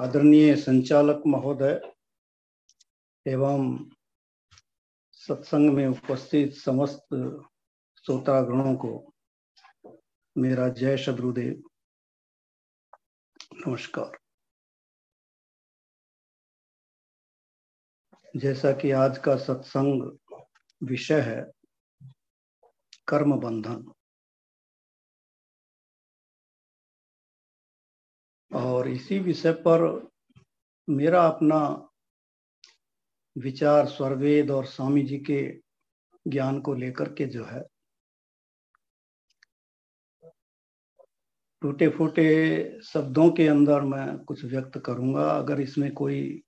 आदरणीय संचालक महोदय एवं सत्संग में उपस्थित समस्त श्रोतागणों को मेरा जय शत्रुदेव। नमस्कार। जैसा कि आज का सत्संग विषय है कर्म बंधन। और इसी विषय पर मेरा अपना विचार स्वरवेद और स्वामी जी के ज्ञान को लेकर के जो है टूटे फूटे शब्दों के अंदर मैं कुछ व्यक्त करूँगा। अगर इसमें कोई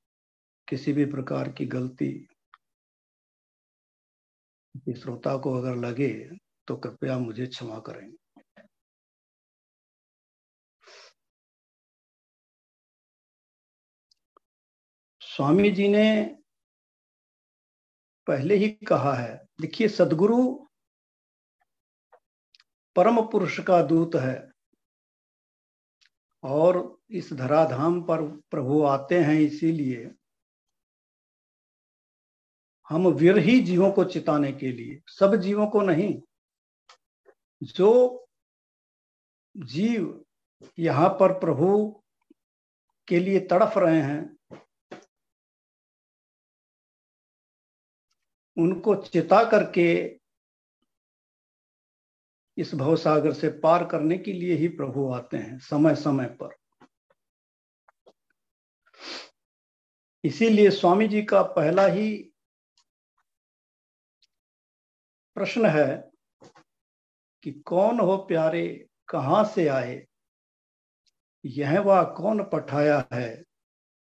किसी भी प्रकार की गलती श्रोता को अगर लगे तो कृपया मुझे क्षमा करें। स्वामी जी ने पहले ही कहा है, देखिए, सदगुरु परम पुरुष का दूत है और इस धराधाम पर प्रभु आते हैं, इसीलिए हम विरही जीवों को चिताने के लिए, सब जीवों को नहीं, जो जीव यहाँ पर प्रभु के लिए तड़फ रहे हैं उनको चिता करके इस भवसागर से पार करने के लिए ही प्रभु आते हैं समय समय पर। इसीलिए स्वामी जी का पहला ही प्रश्न है कि कौन हो प्यारे, कहाँ से आए? यह वह कौन पठाया है?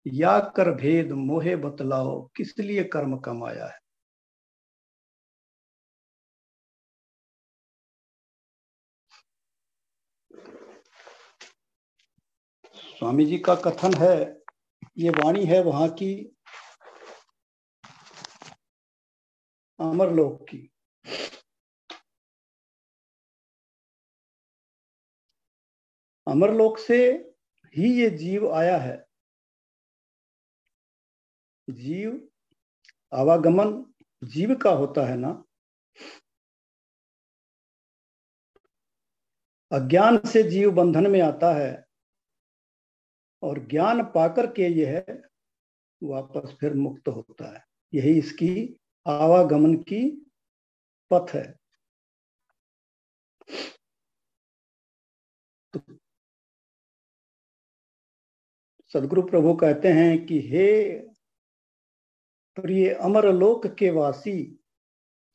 या कर भेद मोहे बतलाओ, किस लिए कर्म कमाया है? स्वामी जी का कथन है, ये वाणी है वहाँ की अमरलोक की। अमरलोक से ही ये जीव आया है। जीव आवागमन जीव का होता है ना। अज्ञान से जीव बंधन में आता है। और ज्ञान पाकर के यह वापस फिर मुक्त होता है। यही इसकी आवागमन की पथ है। तो सदगुरु प्रभु कहते हैं कि, हे प्रिय अमर लोक के वासी,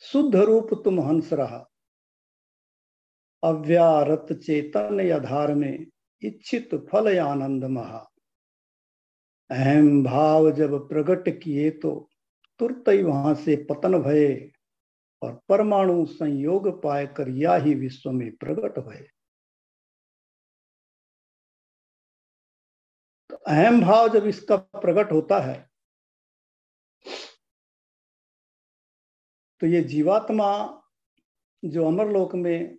शुद्ध रूप तुम हंस रहा। अव्यारत चेतन आधार में इच्छित फल आनंद महा अहम भाव जब प्रकट किए तो तुरत ही वहाँ से पतन भये और परमाणु संयोग पाए कर या ही विश्व में प्रकट भये। तो अहम भाव जब इसका प्रकट होता है तो ये जीवात्मा जो अमरलोक में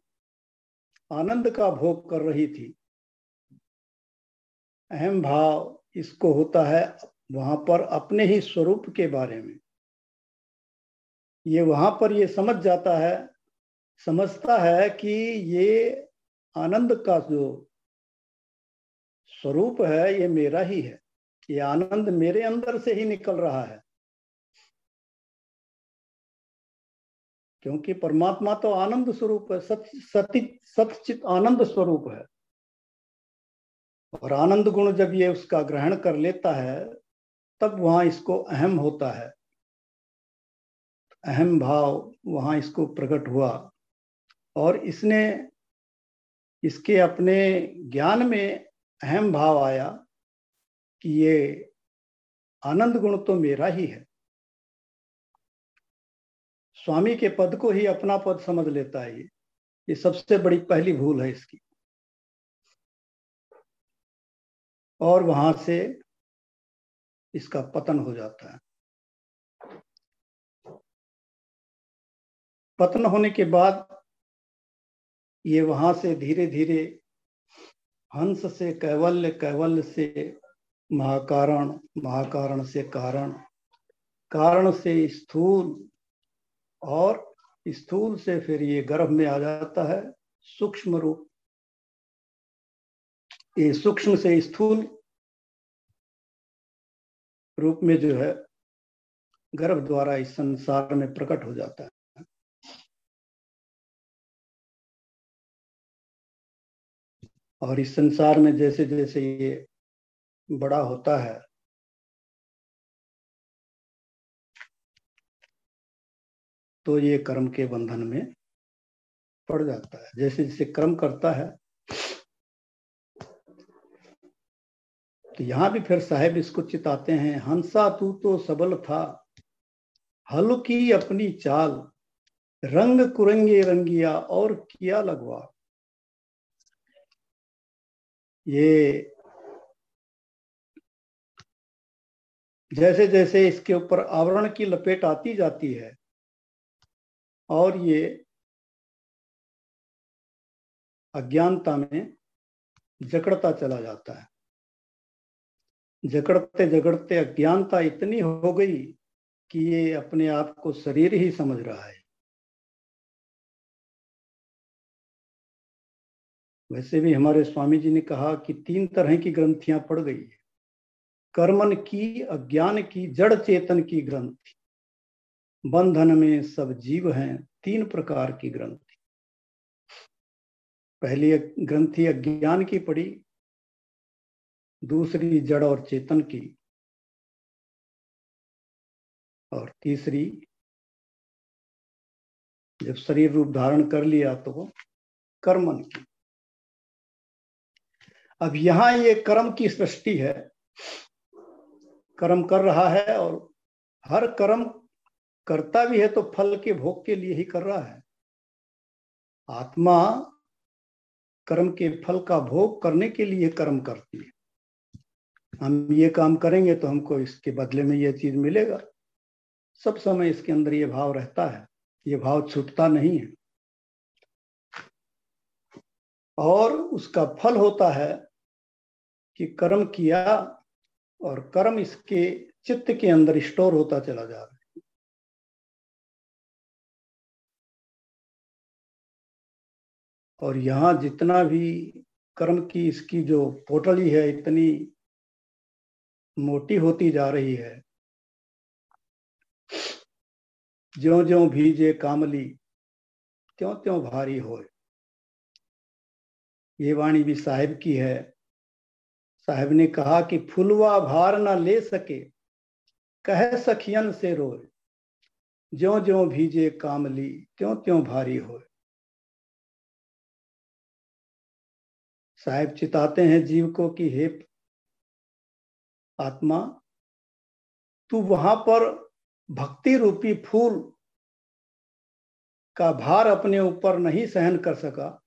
आनंद का भोग कर रही थी अहम भाव इसको होता है वहाँ पर अपने ही स्वरूप के बारे में। ये वहाँ पर ये समझ जाता है, समझता है कि ये आनंद का जो स्वरूप है, ये मेरा ही है। ये आनंद मेरे अंदर से ही निकल रहा है। क्योंकि परमात्मा तो आनंद स्वरूप है सत्य सचित आनंद स्वरूप है। और आनंद गुण जब ये उसका ग्रहण कर लेता है, तब वहाँ इसको अहम होता है। अहम भाव वहाँ इसको प्रकट हुआ। और इसने, इसके अपने ज्ञान में अहम भाव आया कि ये आनंद गुण तो मेरा ही है। स्वामी के पद को ही अपना पद समझ लेता है ये। ये सबसे बड़ी पहली भूल है इसकी। और वहाँ से इसका पतन हो जाता है। पतन होने के बाद ये वहाँ से धीरे धीरे हंस से, कैवल्य कैवल्य से, महाकारण महाकारण से कारण कारण से स्थूल और स्थूल से फिर ये गर्भ में आ जाता है, सूक्ष्म रूप सूक्ष्म से स्थूल रूप में जो है, गर्भ द्वारा इस संसार में प्रकट हो जाता है। और इस संसार में जैसे जैसे ये बड़ा होता है तो ये कर्म के बंधन में पड़ जाता है। जैसे जैसे कर्म करता है तो यहाँ भी फिर साहेब इसको चिताते हैं, हंसा तू तो सबल था। हल की अपनी चाल, रंग कुरंगे रंगिया और किया लगवा। ये जैसे जैसे इसके ऊपर आवरण की लपेट आती जाती है, और ये अज्ञानता में जकड़ता चला जाता है। जकड़ते जकड़ते अज्ञानता इतनी हो गई कि ये अपने आप को शरीर ही समझ रहा है। वैसे भी हमारे स्वामी जी ने कहा कि तीन तरह की ग्रंथियाँ पड़ गई है। कर्मन की, अज्ञान की, जड़ चेतन की ग्रंथि। बंधन में सब जीव हैं, तीन प्रकार की ग्रंथि। पहली ग्रंथि अज्ञान की पड़ी दूसरी जड़ और चेतन की। और तीसरी, जब शरीर रूप धारण कर लिया तो कर्मन की अब यहाँ ये कर्म की सृष्टि है। कर्म कर रहा है और हर कर्म करता भी है तो फल के भोग के लिए ही कर रहा है। आत्मा कर्म के फल का भोग करने के लिए कर्म करती है। हम ये काम करेंगे तो हमको इसके बदले में ये चीज़ मिलेगा। सब समय इसके अंदर ये भाव रहता है, ये भाव छूटता नहीं है। और उसका फल होता है कि कर्म किया और कर्म इसके चित्त के अंदर स्टोर होता चला जा रहा है। और यहाँ जितना भी कर्म की इसकी जो पोटली है, इतनी मोटी होती जा रही है। ज्यो ज्यो भीजे कामली त्यों त्यों भारी हो ये वाणी भी साहिब की है। साहब ने कहा कि फुलवा भार ना ले सके, कह सखियन से रोए। ज्यो ज्यो भीजे कामली त्यों त्यों भारी हो साहेब चिताते हैं जीव को कि हे आत्मा, तू वहाँ पर भक्ति रूपी फूल का भार अपने ऊपर नहीं सहन कर सका।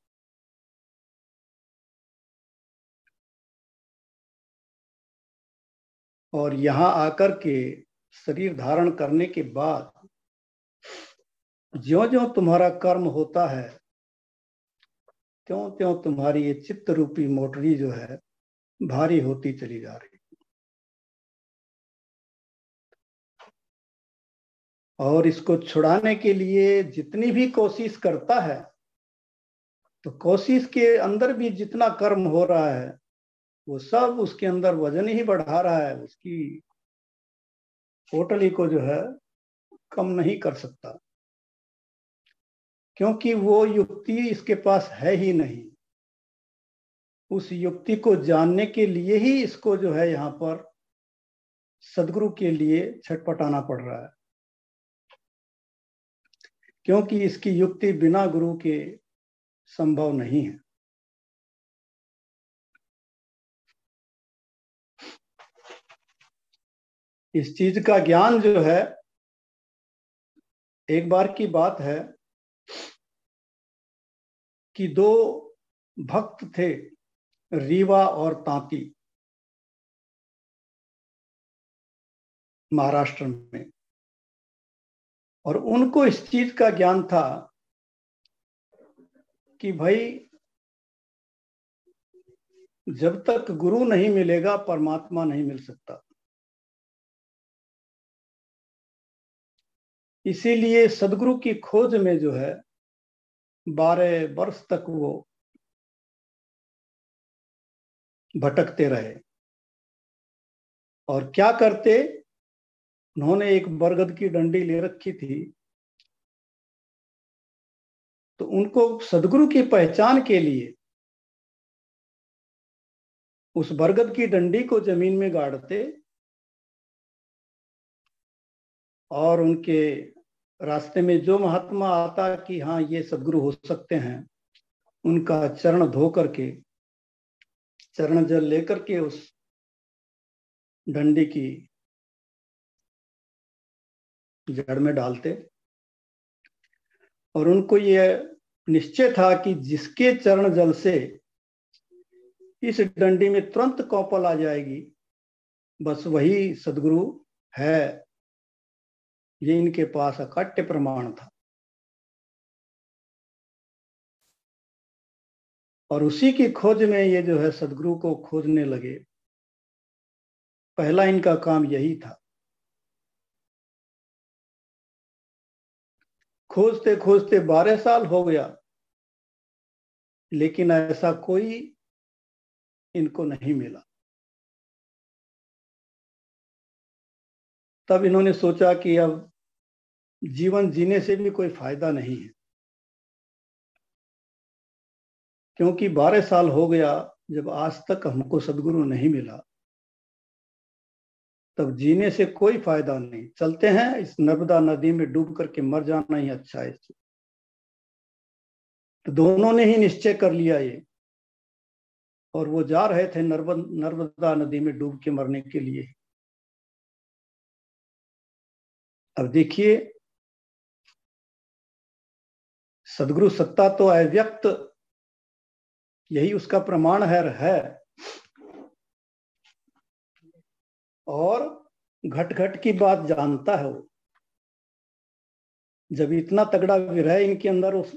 और यहाँ आकर के शरीर धारण करने के बाद ज्यो ज्यो तुम्हारा कर्म होता है त्यों त्यों तुम्हारी ये चित्त रूपी मोटरी जो है, भारी होती चली जा रही। और इसको छुड़ाने के लिए जितनी भी कोशिश करता है तो कोशिश के अंदर भी जितना कर्म हो रहा है, वो सब उसके अंदर वज़न ही बढ़ा रहा है। उसकी पोटली को जो है, कम नहीं कर सकता। क्योंकि वो युक्ति इसके पास है ही नहीं। उस युक्ति को जानने के लिए ही इसको जो है यहाँ पर सदगुरु के लिए छटपटाना पड़ रहा है। क्योंकि इसकी युक्ति बिना गुरु के संभव नहीं है। इस चीज़ का ज्ञान जो है, एक बार की बात है कि दो भक्त थे, रीवा और तांती, महाराष्ट्र में। और उनको इस चीज़ का ज्ञान था कि भाई, जब तक गुरु नहीं मिलेगा, परमात्मा नहीं मिल सकता। इसीलिए सदगुरु की खोज में जो है, बारह वर्ष तक वो भटकते रहे। और क्या करते? उन्होंने एक बरगद की डंडी ले रखी थी। तो उनको सदगुरु की पहचान के लिए उस बरगद की डंडी को ज़मीन में गाड़ते और उनके रास्ते में जो महात्मा आता कि हाँ ये सदगुरु हो सकते हैं, उनका चरण धो करके, चरण जल लेकर के उस डंडी की जड़ में डालते। और उनको ये निश्चय था कि जिसके चरण जल से इस डंडी में तुरंत कौपल आ जाएगी, बस वही सदगुरु है। ये इनके पास अकाट्य प्रमाण था। और उसी की खोज में ये जो है सदगुरु को खोजने लगे। पहला इनका काम यही था। खोजते खोजते बारह साल हो गया। लेकिन ऐसा कोई इनको नहीं मिला। तब इन्होंने सोचा कि अब जीवन जीने से भी कोई फ़ायदा नहीं है। क्योंकि बारह साल हो गया, जब आज तक हमको सदगुरु नहीं मिला तब जीने से कोई फ़ायदा नहीं। चलते हैं, इस नर्मदा नदी में डूब करके मर जाना ही अच्छा है। तो दोनों ने ही निश्चय कर लिया ये। और वो जा रहे थे नर्मदा नदी में डूब के मरने के लिए। अब देखिए, सदगुरु सत्ता तो अव्यक्त, यही उसका प्रमाण है है। और घट घट की बात जानता है वो। जब इतना तगड़ा विरह इनके अंदर उस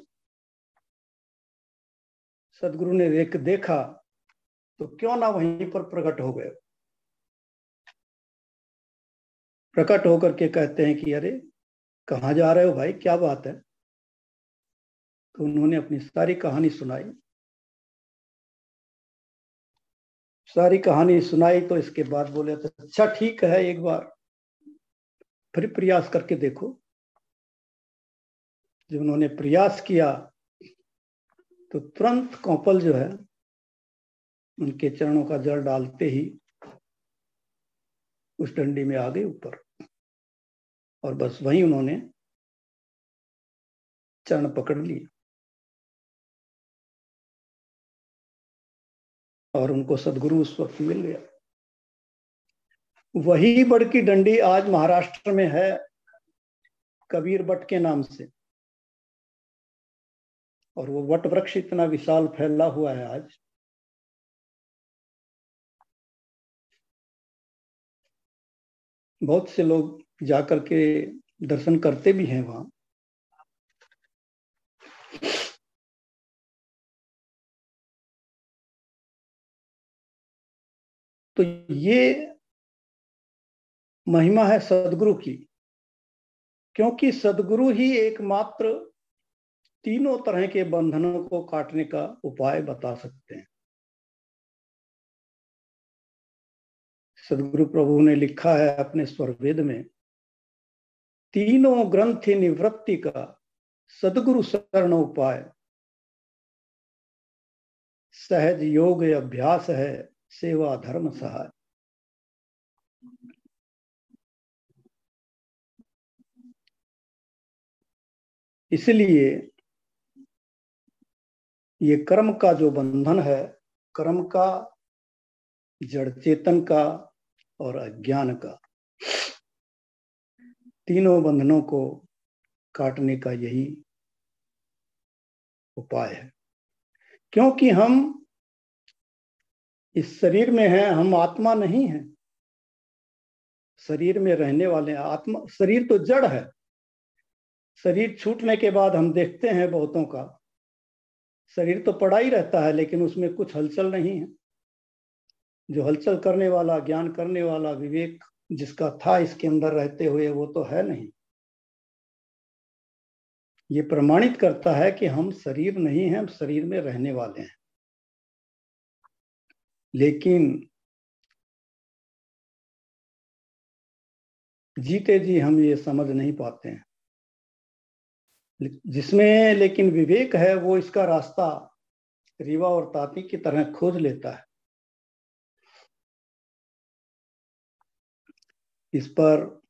सदगुरु ने देख, देखा तो क्यों ना वहीं पर प्रकट हो गए? प्रकट होकर के कहते हैं कि, अरे, कहा जा रहे हो भाई? क्या बात है? तो उन्होंने अपनी सारी कहानी सुनाई। सारी कहानी सुनाई तो इसके बाद बोले तो अच्छा ठीक है, एक बार फिर प्रयास करके देखो। जब उन्होंने प्रयास किया तो तुरंत कौपल जो है, उनके चरणों का जल डालते ही उस डंडी में आ गए ऊपर। और बस वहीं उन्होंने चरण पकड़ लिए। और उनको सदगुरु उस वक्त मिल गया। वही बड़ की डंडी आज महाराष्ट्र में है कबीर बट के नाम से। और वो वट वृक्ष इतना विशाल फैला हुआ है आज। बहुत से लोग जाकर के दर्शन करते भी हैं वहाँ। तो ये महिमा है सदगुरु की, क्योंकि सदगुरु ही एकमात्र तीनों तरह के बंधनों को काटने का उपाय बता सकते हैं। सदगुरु प्रभु ने लिखा है अपने स्वरवेद में, तीनों ग्रंथ निवृत्ति का सदगुरु शरण उपाय। सहज योग अभ्यास है सेवा धर्म सहाय इसलिए ये कर्म का जो बंधन है, कर्म का जड़ चेतन का और अज्ञान का, तीनों बंधनों को काटने का यही उपाय है। क्योंकि हम इस शरीर में है, हम आत्मा नहीं है। शरीर में रहने वाले आत्मा, शरीर तो जड़ है। शरीर छूटने के बाद हम देखते हैं बहुतों का। शरीर तो पड़ा ही रहता है, लेकिन उसमें कुछ हलचल नहीं है। जो हलचल करने वाला, ज्ञान करने वाला, विवेक जिसका था इसके अंदर रहते हुए, वो तो है नहीं। ये प्रमाणित करता है कि हम शरीर नहीं हैं, हम शरीर में रहने वाले हैं। लेकिन जीते जी हम ये समझ नहीं पाते हैं। जिसमें लेकिन विवेक है, वो इसका रास्ता रीवा और ताती की तरह खोज लेता है। इस पर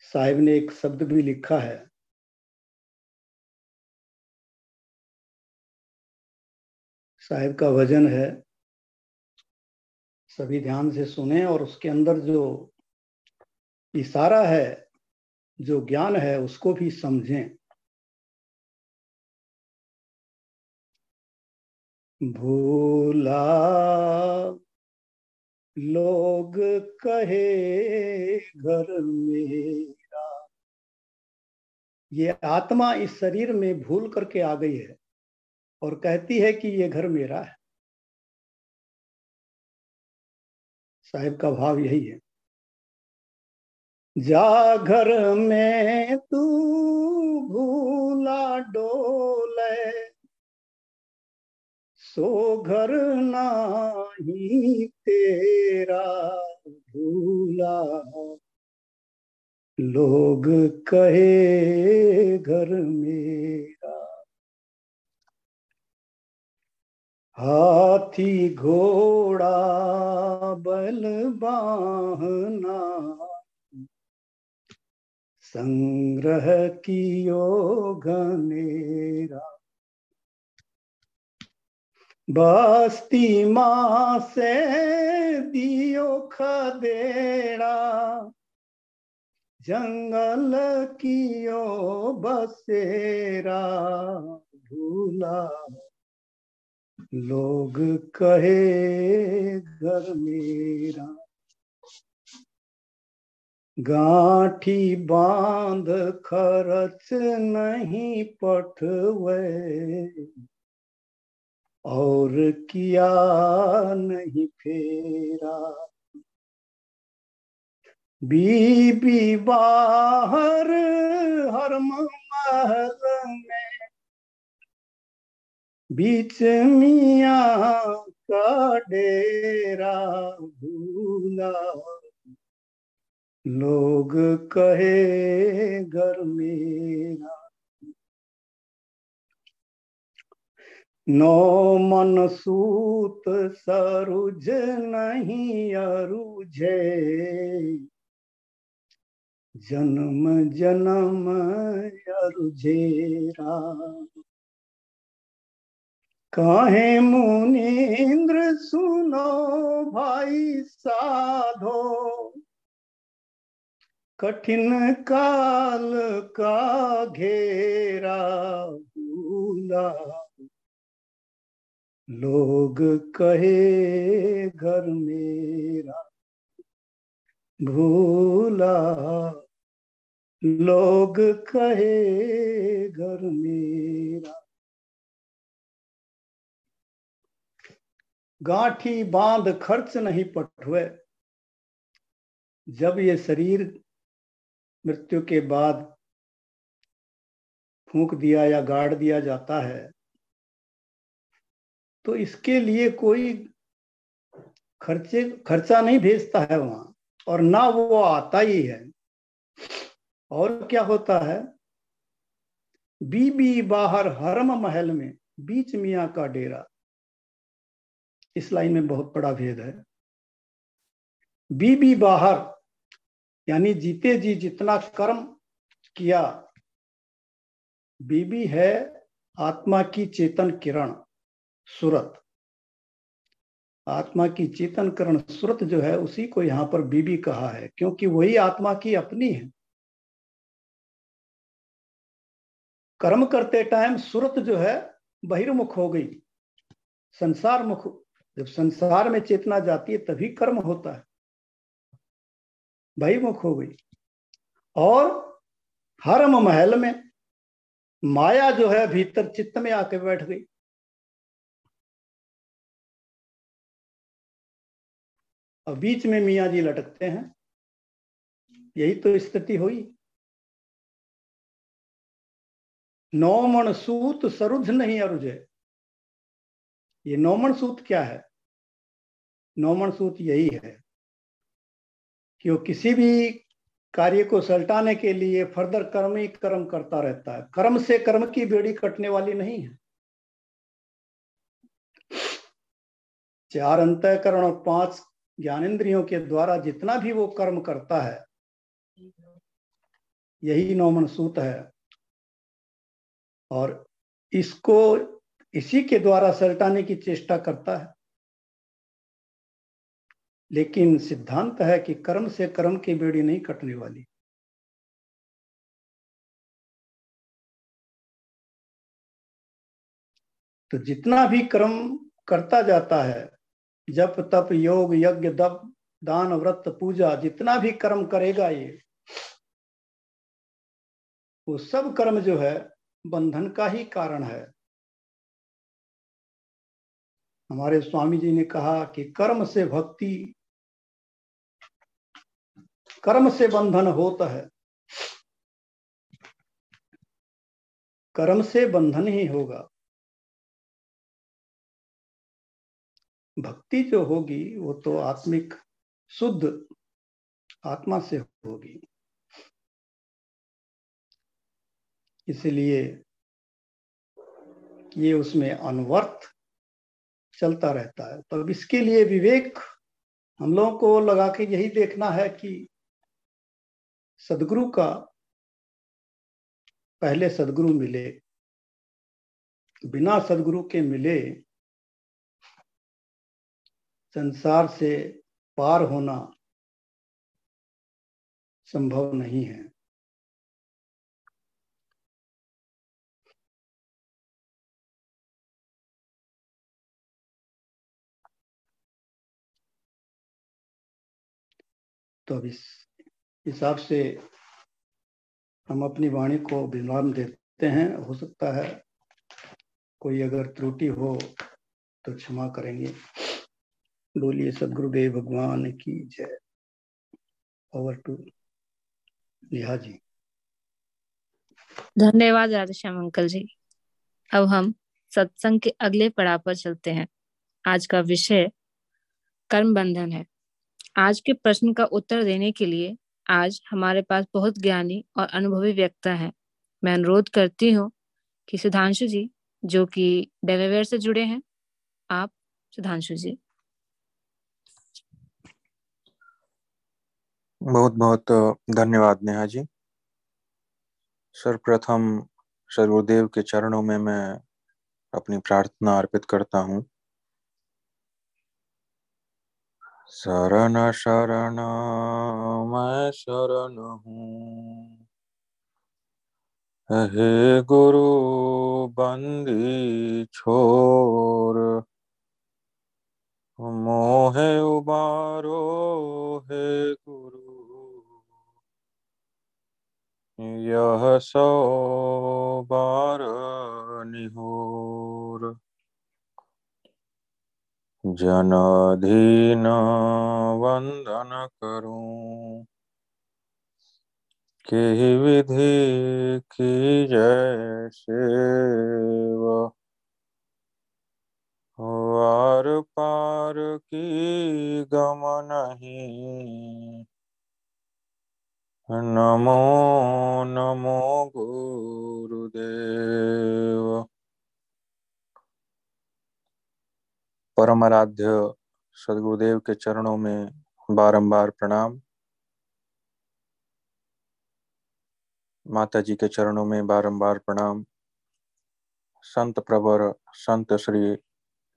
साहिब ने एक शब्द भी लिखा है साहिब का वज़न है, सभी ध्यान से सुने और उसके अंदर जो इशारा है, जो ज्ञान है, उसको भी समझें। भूला लोग कहे, घर मेरा। ये आत्मा इस शरीर में भूल करके आ गई है। और कहती है कि ये घर मेरा है। साहिब का भाव यही है। जा घर में तू भूला डोले, सो घर नाही तेरा भूला। लोग कहे घर मेरा हाथी घोड़ा बल बाहना। संग्रह कियो घनेरा। बस्ती माँ से दियो खदेड़ा। जंगल कियो बसेरा। भूला लोग कहे, घर मेरा। गाठी बाँध खर्च नहीं पठवे। और किया नहीं फेरा। बीबी बाहर हर महल में बीच मिया का डेरा भूला। लोग कहे, घर मेरा। नो मन सूत सरुज नहीं, अरुझे। जन्म जन्म अरुझेरा कहे मुनिंद्र, सुनो भाई साधो। कठिन काल का घेरा भूला। लोग कहे, घर मेरा भूला। लोग कहे, घर मेरा गांठी बाँध खर्च नहीं पठुए जब ये शरीर मृत्यु के बाद फूंक दिया या गाड़ दिया जाता है तो इसके लिए कोई खर्चे, खर्चा नहीं भेजता है वहाँ, और ना वो आता ही है। और क्या होता है? बीबी बाहर हरम महल में बीच मिया का डेरा। इस लाइन में बहुत बड़ा भेद है। बीबी बाहर, यानी जीते जी जितना कर्म किया, बीबी है आत्मा की चेतन किरण, सुरत। आत्मा की चेतन किरण, सुरत जो है, उसी को यहाँ पर बीबी कहा है, क्योंकि वही आत्मा की अपनी है। कर्म करते टाइम सुरत जो है बहिर्मुख हो गई संसार मुख जब संसार में चेतना जाती है, तभी कर्म होता है। बहिर्मुख हो गई। और हरम महल में माया जो है, भीतर चित्त में आके बैठ गई। और बीच में मियाँ जी लटकते हैं। यही तो स्थिति हुई। नौमण सूत सरुध नहीं अरुजे ये नौमण सूत क्या है? नौमण सूत यही है कि वो किसी भी कार्य को सलटाने के लिए फर्दर कर्म ही कर्म करता रहता है। कर्म से कर्म की बेड़ी कटने वाली नहीं है। चार अंतकरण और पाँच ज्ञानेन्द्रियों के द्वारा जितना भी वो कर्म करता है, यही नौमन सूत है। और इसको इसी के द्वारा सलटाने की चेष्टा करता है। लेकिन सिद्धांत है कि कर्म से कर्म की बेड़ी नहीं कटने वाली। तो जितना भी कर्म करता जाता है, जप, तप, योग, यज्ञ, दप, दान, व्रत, पूजा, जितना भी कर्म करेगा ये, वो सब कर्म जो है, बंधन का ही कारण है। हमारे स्वामी जी ने कहा कि कर्म से भक्ति कर्म से बंधन होता है। कर्म से बंधन ही होगा। भक्ति जो होगी, वो तो आत्मिक, शुद्ध आत्मा से होगी। इसलिए ये उसमें अनवर्थ चलता रहता है। तो अब इसके लिए विवेक हम लोगों को लगा के यही देखना है कि सदगुरु का पहले सदगुरु मिले, बिना सदगुरु के मिले, संसार से पार होना संभव नहीं है। तो अब इस हिसाब से हम अपनी वाणी को विराम देते हैं। हो सकता है कोई अगर त्रुटि हो तो क्षमा करेंगे। बोलिए, सदगुरुदेव भगवान की जय। Over to Neha ji. धन्यवाद राधेश्याम अंकल जी। अब हम सत्संग के अगले पड़ाव पर चलते हैं। आज का विषय कर्म बंधन है। आज के प्रश्न का उत्तर देने के लिए आज हमारे पास बहुत ज्ञानी और अनुभवी व्यक्ता है। मैं अनुरोध करती हूँ कि सुधांशु जी, जो कि डेलावेयर से जुड़े हैं, आप सुधांशु जी। बहुत बहुत धन्यवाद नेहा जी। सर्वप्रथम सर्वदेव के चरणों में मैं अपनी प्रार्थना अर्पित करता हूँ। शरण शरण, मैं शरण हूँ। हे गुरु, बंदी, छोर, मोहे उबारो, हे गुरु। यह सौ बार निहोर। जनाधीन वंदन करूँ। के विधि की जैसे वार पार की गम नहीं। नमो नमो गुरुदेव। परम आराध्य सदगुरुदेव के चरणों में बारंबार प्रणाम। माता जी के चरणों में बारंबार प्रणाम। संत प्रवर, संत श्री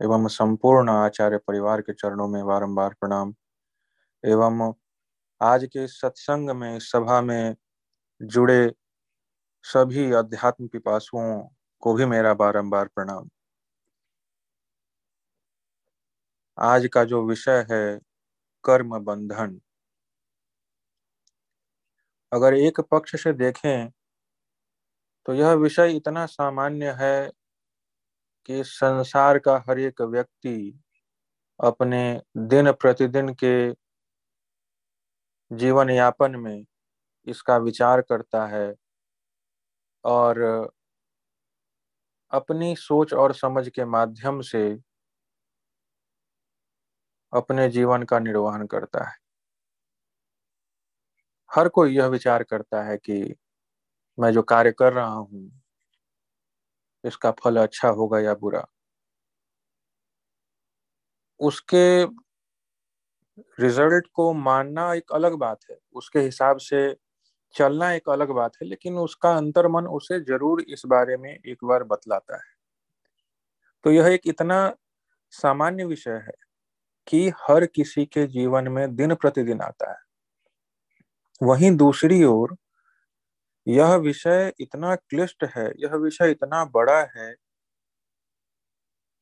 एवं संपूर्ण आचार्य परिवार के चरणों में बारंबार प्रणाम। एवं आज के सत्संग में, सभा में जुड़े सभी अध्यात्म पिपासुओं को भी मेरा बारंबार प्रणाम। आज का जो विषय है, कर्म बंधन। अगर एक पक्ष से देखें तो यह विषय इतना सामान्य है कि संसार का हर एक व्यक्ति अपने दिन प्रतिदिन के जीवन यापन में इसका विचार करता है और अपनी सोच और समझ के माध्यम से अपने जीवन का निर्वहन करता है। हर कोई यह विचार करता है कि मैं जो कार्य कर रहा हूँ, इसका फल अच्छा होगा या बुरा। उसके रिज़ल्ट को मानना एक अलग बात है, उसके हिसाब से चलना एक अलग बात है, लेकिन उसका अंतर्मन उसे ज़रूर इस बारे में एक बार बतलाता है। तो यह एक इतना सामान्य विषय है कि हर किसी के जीवन में दिन प्रतिदिन आता है। वहीं दूसरी ओर, यह विषय इतना क्लिष्ट है, यह विषय इतना बड़ा है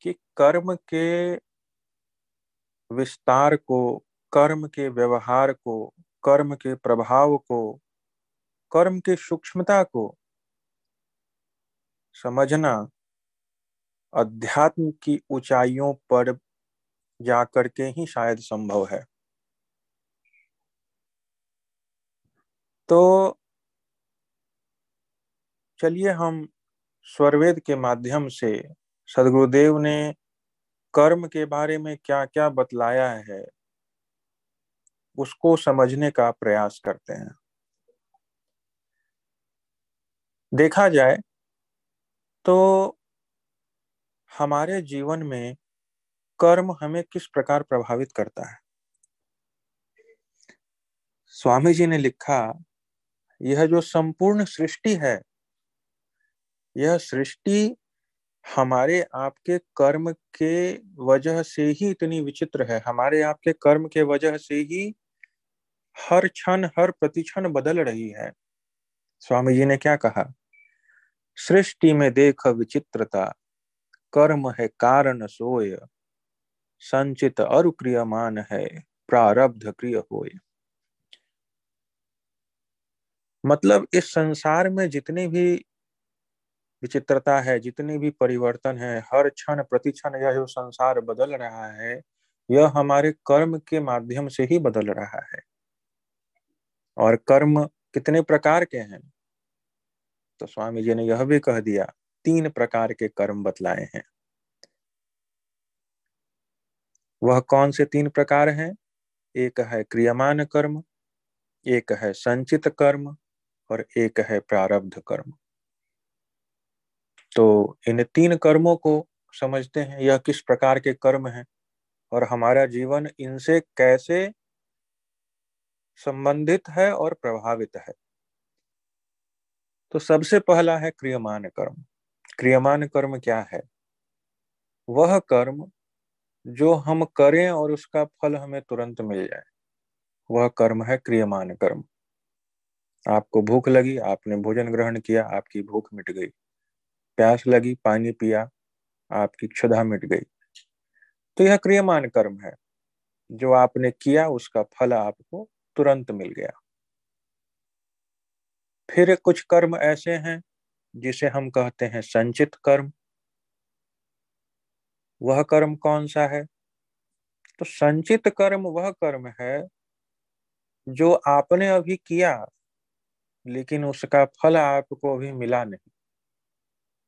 कि कर्म के विस्तार को, कर्म के व्यवहार को, कर्म के प्रभाव को, कर्म की सूक्ष्मता को समझना अध्यात्म की ऊंचाइयों पर जाकर के ही शायद संभव है। तो चलिए हम स्वरवेद के माध्यम से सदगुरुदेव ने कर्म के बारे में क्या क्या बतलाया है, उसको समझने का प्रयास करते हैं। देखा जाए तो हमारे जीवन में कर्म हमें किस प्रकार प्रभावित करता है? स्वामी जी ने लिखा, यह जो संपूर्ण सृष्टि है, यह सृष्टि हमारे आपके कर्म के वजह से ही इतनी विचित्र है। हमारे आपके कर्म के वजह से ही हर क्षण, हर प्रतिक्षण बदल रही है। स्वामी जी ने क्या कहा? सृष्टि में देख विचित्रता, कर्म है कारण सोय। संचित और क्रियमान है, प्रारब्ध क्रिय होय। मतलब इस संसार में जितनी भी विचित्रता है, जितनी भी परिवर्तन है, हर क्षण प्रतिक्षण यह जो संसार बदल रहा है, यह हमारे कर्म के माध्यम से ही बदल रहा है। और कर्म कितने प्रकार के हैं? तो स्वामी जी ने यह भी कह दिया, तीन प्रकार के कर्म बतलाए हैं। वह कौन से तीन प्रकार हैं? एक है क्रियमान कर्म, एक है संचित कर्म और एक है प्रारब्ध कर्म। तो इन तीन कर्मों को समझते हैं, यह किस प्रकार के कर्म हैं और हमारा जीवन इनसे कैसे संबंधित है और प्रभावित है। तो सबसे पहला है क्रियमान कर्म। क्रियमान कर्म क्या है? वह कर्म जो हम करें और उसका फल हमें तुरंत मिल जाए। वह कर्म है क्रियमान कर्म। आपको भूख लगी, आपने भोजन ग्रहण किया, आपकी भूख मिट गई। प्यास लगी, पानी पिया, आपकी क्षुधा मिट गई। तो यह क्रियमान कर्म है। जो आपने किया, उसका फल आपको तुरंत मिल गया। फिर कुछ कर्म ऐसे हैं, जिसे हम कहते हैं संचित कर्म। वह कर्म कौन सा है? तो संचित कर्म वह कर्म है जो आपने अभी किया, लेकिन उसका फल आपको अभी मिला नहीं।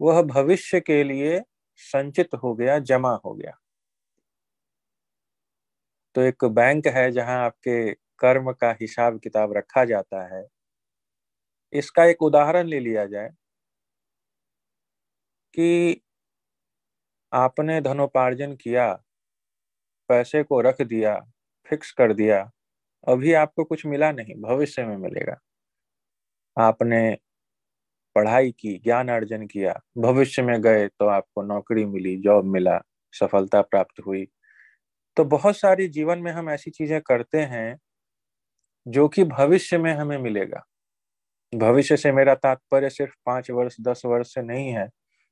वह भविष्य के लिए संचित हो गया, जमा हो गया। तो एक बैंक है जहाँ आपके कर्म का हिसाब किताब रखा जाता है। इसका एक उदाहरण ले लिया जाए कि आपने धनोपार्जन किया, पैसे को रख दिया, फिक्स कर दिया, अभी आपको कुछ मिला नहीं, भविष्य में मिलेगा। आपने पढ़ाई की, ज्ञान अर्जन किया, भविष्य में गए तो आपको नौकरी मिली, जॉब मिला, सफलता प्राप्त हुई। तो बहुत सारी जीवन में हम ऐसी चीज़ें करते हैं, जो कि भविष्य में हमें मिलेगा। भविष्य से मेरा तात्पर्य सिर्फ़ पाँच वर्ष, दस वर्ष से नहीं है।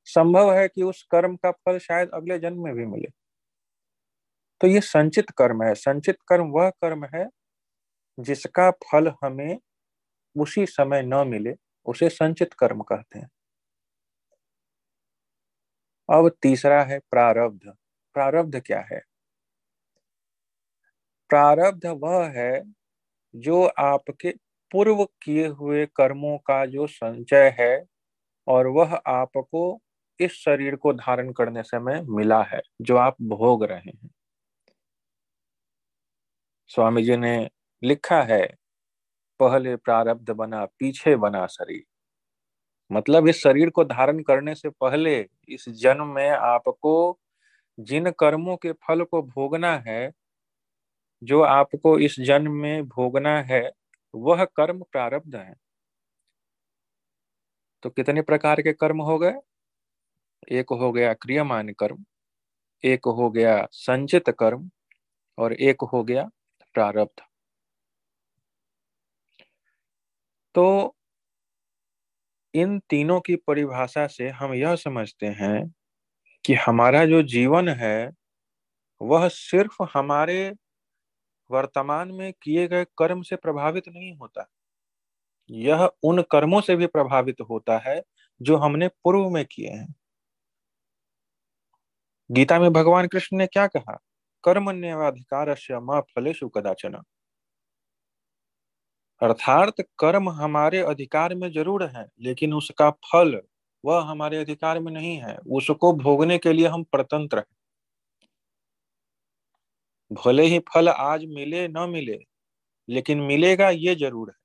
संभव है कि उस कर्म का फल शायद अगले जन्म में भी मिले। तो ये संचित कर्म है। संचित कर्म वह कर्म है जिसका फल हमें उसी समय न मिले, उसे संचित कर्म कहते हैं। अब तीसरा है प्रारब्ध। प्रारब्ध क्या है? प्रारब्ध वह है जो आपके पूर्व किए हुए कर्मों का जो संचय है और वह आपको इस शरीर को धारण करने समय मिला है, जो आप भोग रहे हैं? स्वामी जी ने लिखा है, पहले प्रारब्ध बना, पीछे बना शरीर। मतलब इस शरीर को धारण करने से पहले इस जन्म में आपको जिन कर्मों के फल को भोगना है, जो आपको इस जन्म में भोगना है, वह कर्म प्रारब्ध है। तो कितने प्रकार के कर्म हो गए? एक हो गया क्रियमान कर्म, एक हो गया संचित कर्म और एक हो गया प्रारब्ध। तो इन तीनों की परिभाषा से हम यह समझते हैं कि हमारा जो जीवन है, वह सिर्फ़ हमारे वर्तमान में किए गए कर्म से प्रभावित नहीं होता। यह उन कर्मों से भी प्रभावित होता है जो हमने पूर्व में किए हैं। गीता में भगवान कृष्ण ने क्या कहा? कर्मण्यवाधिकार फलेशु कदाचन। अर्थात कर्म हमारे अधिकार में ज़रूर है, लेकिन उसका फल वह हमारे अधिकार में नहीं है। उसको भोगने के लिए हम प्रतंत्र हैं। भले ही फल आज मिले, न मिले, लेकिन मिलेगा ये ज़रूर है।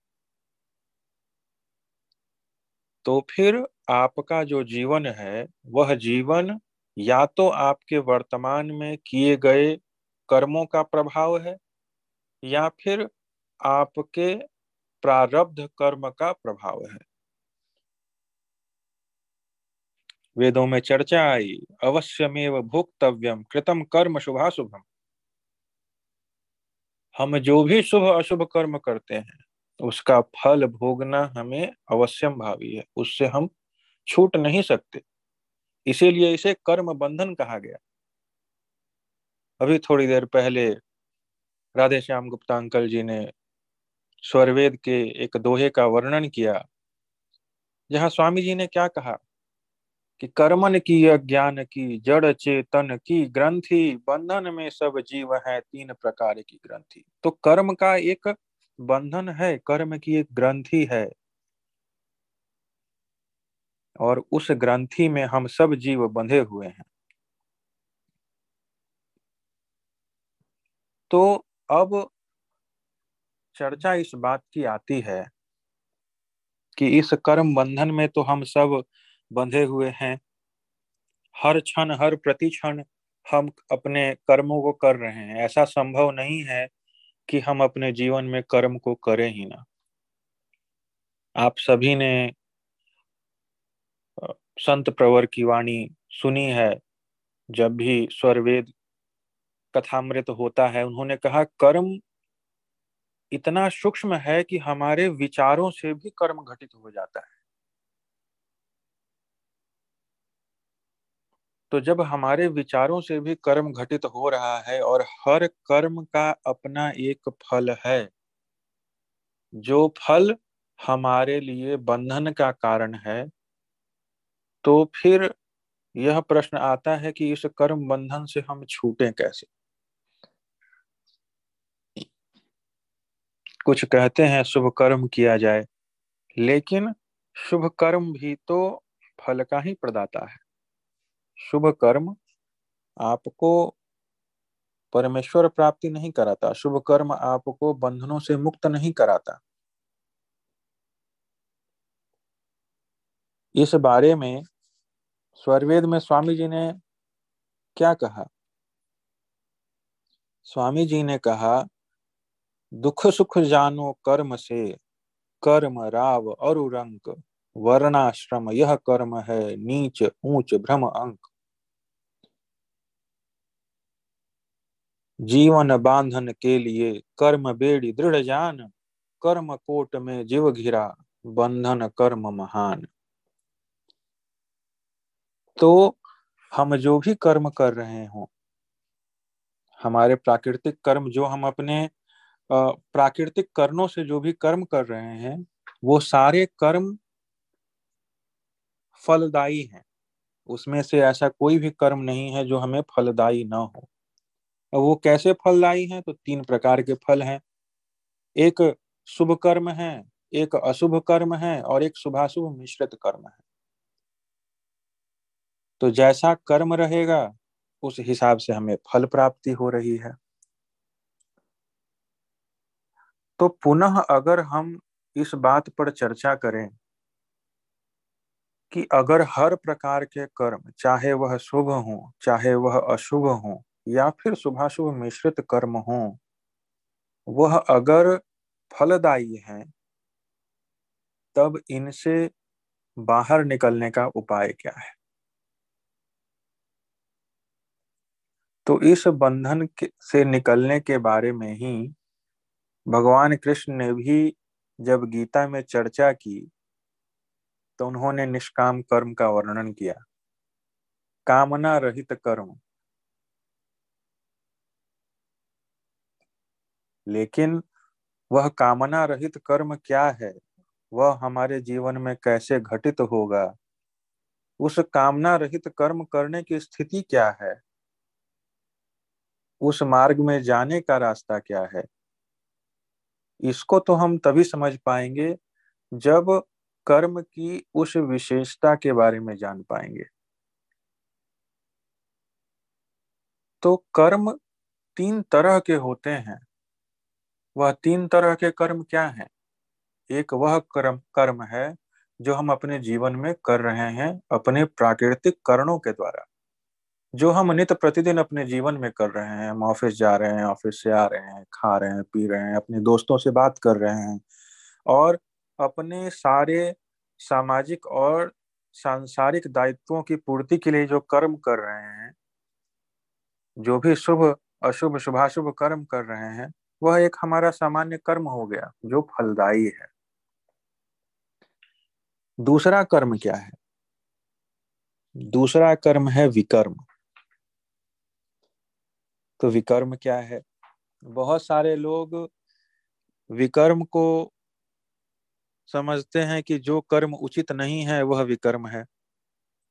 तो फिर आपका जो जीवन है, वह जीवन या तो आपके वर्तमान में किए गए कर्मों का प्रभाव है, या फिर आपके प्रारब्ध कर्म का प्रभाव है। वेदों में चर्चा आई, अवश्यमेव भोक्तव्यम कृतम कर्म शुभाशुभम। हम जो भी शुभ अशुभ कर्म करते हैं, उसका फल भोगना हमें अवश्यम भावी है, उससे हम छूट नहीं सकते। इसीलिए इसे कर्म बंधन कहा गया। अभी थोड़ी देर पहले राधे श्याम गुप्ता अंकल जी ने स्वरवेद के एक दोहे का वर्णन किया, जहाँ स्वामी जी ने क्या कहा कि कर्मन की अज्ञान की, जड़ चेतन की ग्रंथि, बंधन में सब जीव है, तीन प्रकार की ग्रंथि। तो कर्म का एक बंधन है, कर्म की एक ग्रंथि है। और उस ग्रंथि में हम सब जीव बंधे हुए हैं। तो अब चर्चा इस बात की आती है कि इस कर्म बंधन में तो हम सब बंधे हुए हैं। हर क्षण, हर प्रति क्षण हम अपने कर्मों को कर रहे हैं। ऐसा संभव नहीं है कि हम अपने जीवन में कर्म को करें ही ना। आप सभी ने संत प्रवर की वाणी सुनी है, जब भी स्वरवेद कथामृत होता है, उन्होंने कहा, कर्म इतना सूक्ष्म है कि हमारे विचारों से भी कर्म घटित हो जाता है। तो जब हमारे विचारों से भी कर्म घटित हो रहा है और हर कर्म का अपना एक फल है, जो फल हमारे लिए बंधन का कारण है तो फिर यह प्रश्न आता है कि इस कर्म बंधन से हम छूटें कैसे? कुछ कहते हैं, शुभ कर्म किया जाए, लेकिन शुभ कर्म भी तो फल का ही प्रदाता है। शुभ कर्म आपको परमेश्वर प्राप्ति नहीं कराता, शुभ कर्म आपको बंधनों से मुक्त नहीं कराता। इस बारे में स्वरवेद में स्वामी जी ने क्या कहा? स्वामी जी ने कहा, दुख सुख जानो कर्म से, कर्म राव और वर्णाश्रम यह कर्म है, नीच ऊंच भ्रम अंक। जीवन बांधन के लिए कर्म बेड़ी दृढ़ जान, कर्म कोट में जीव घिरा, बंधन कर्म महान। तो हम जो भी कर्म कर रहे हो, हमारे प्राकृतिक कर्म जो हम अपने प्राकृतिक कर्णों से जो भी कर्म कर रहे हैं, वो सारे कर्म फलदायी हैं। उसमें से ऐसा कोई भी कर्म नहीं है जो हमें फलदायी ना हो। वो कैसे फलदायी हैं? तो तीन प्रकार के फल हैं। एक शुभ कर्म है, एक अशुभ कर्म है और एक शुभाशुभ मिश्रित कर्म है। तो जैसा कर्म रहेगा, उस हिसाब से हमें फल प्राप्ति हो रही है। तो पुनः अगर हम इस बात पर चर्चा करें कि अगर हर प्रकार के कर्म, चाहे वह शुभ हो, चाहे वह अशुभ हो, या फिर शुभाशुभ मिश्रित कर्म हो, वह अगर फलदायी है, तब इनसे बाहर निकलने का उपाय क्या है? तो इस बंधन से निकलने के बारे में ही भगवान कृष्ण ने भी जब गीता में चर्चा की तो उन्होंने निष्काम कर्म का वर्णन किया। कामना रहित कर्म। लेकिन वह कामना रहित कर्म क्या है? वह हमारे जीवन में कैसे घटित होगा? उस कामना रहित कर्म करने की स्थिति क्या है? उस मार्ग में जाने का रास्ता क्या है? इसको तो हम तभी समझ पाएँगे जब कर्म की उस विशेषता के बारे में जान पाएँगे। तो कर्म तीन तरह के होते हैं। वह तीन तरह के कर्म क्या हैं? एक वह कर्म कर्म है जो हम अपने जीवन में कर रहे हैं अपने प्राकृतिक करणों के द्वारा। जो हम नित्य प्रतिदिन अपने जीवन में कर रहे हैं, हम ऑफ़िस जा रहे हैं, ऑफ़िस से आ रहे हैं, खा रहे हैं, पी रहे हैं, अपने दोस्तों से बात कर रहे हैं और अपने सारे सामाजिक और सांसारिक दायित्वों की पूर्ति के लिए जो कर्म कर रहे हैं, जो भी शुभ, अशुभ, शुभाशुभ कर्म कर रहे हैं, वह एक हमारा सामान्य कर्म हो गया, जो फलदायी है। दूसरा कर्म क्या है? दूसरा कर्म है विकर्म। तो विकर्म क्या है? बहुत सारे लोग विकर्म को समझते हैं कि जो कर्म उचित नहीं है, वह विकर्म है।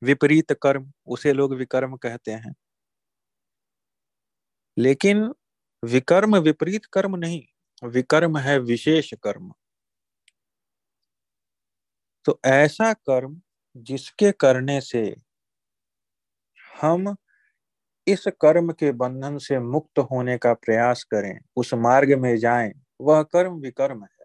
विपरीत कर्म, उसे लोग विकर्म कहते हैं। लेकिन विकर्म विपरीत कर्म नहीं, विकर्म है विशेष कर्म। तो ऐसा कर्म जिसके करने से हम इस कर्म के बंधन से मुक्त होने का प्रयास करें, उस मार्ग में जाएँ, वह कर्म विकर्म है।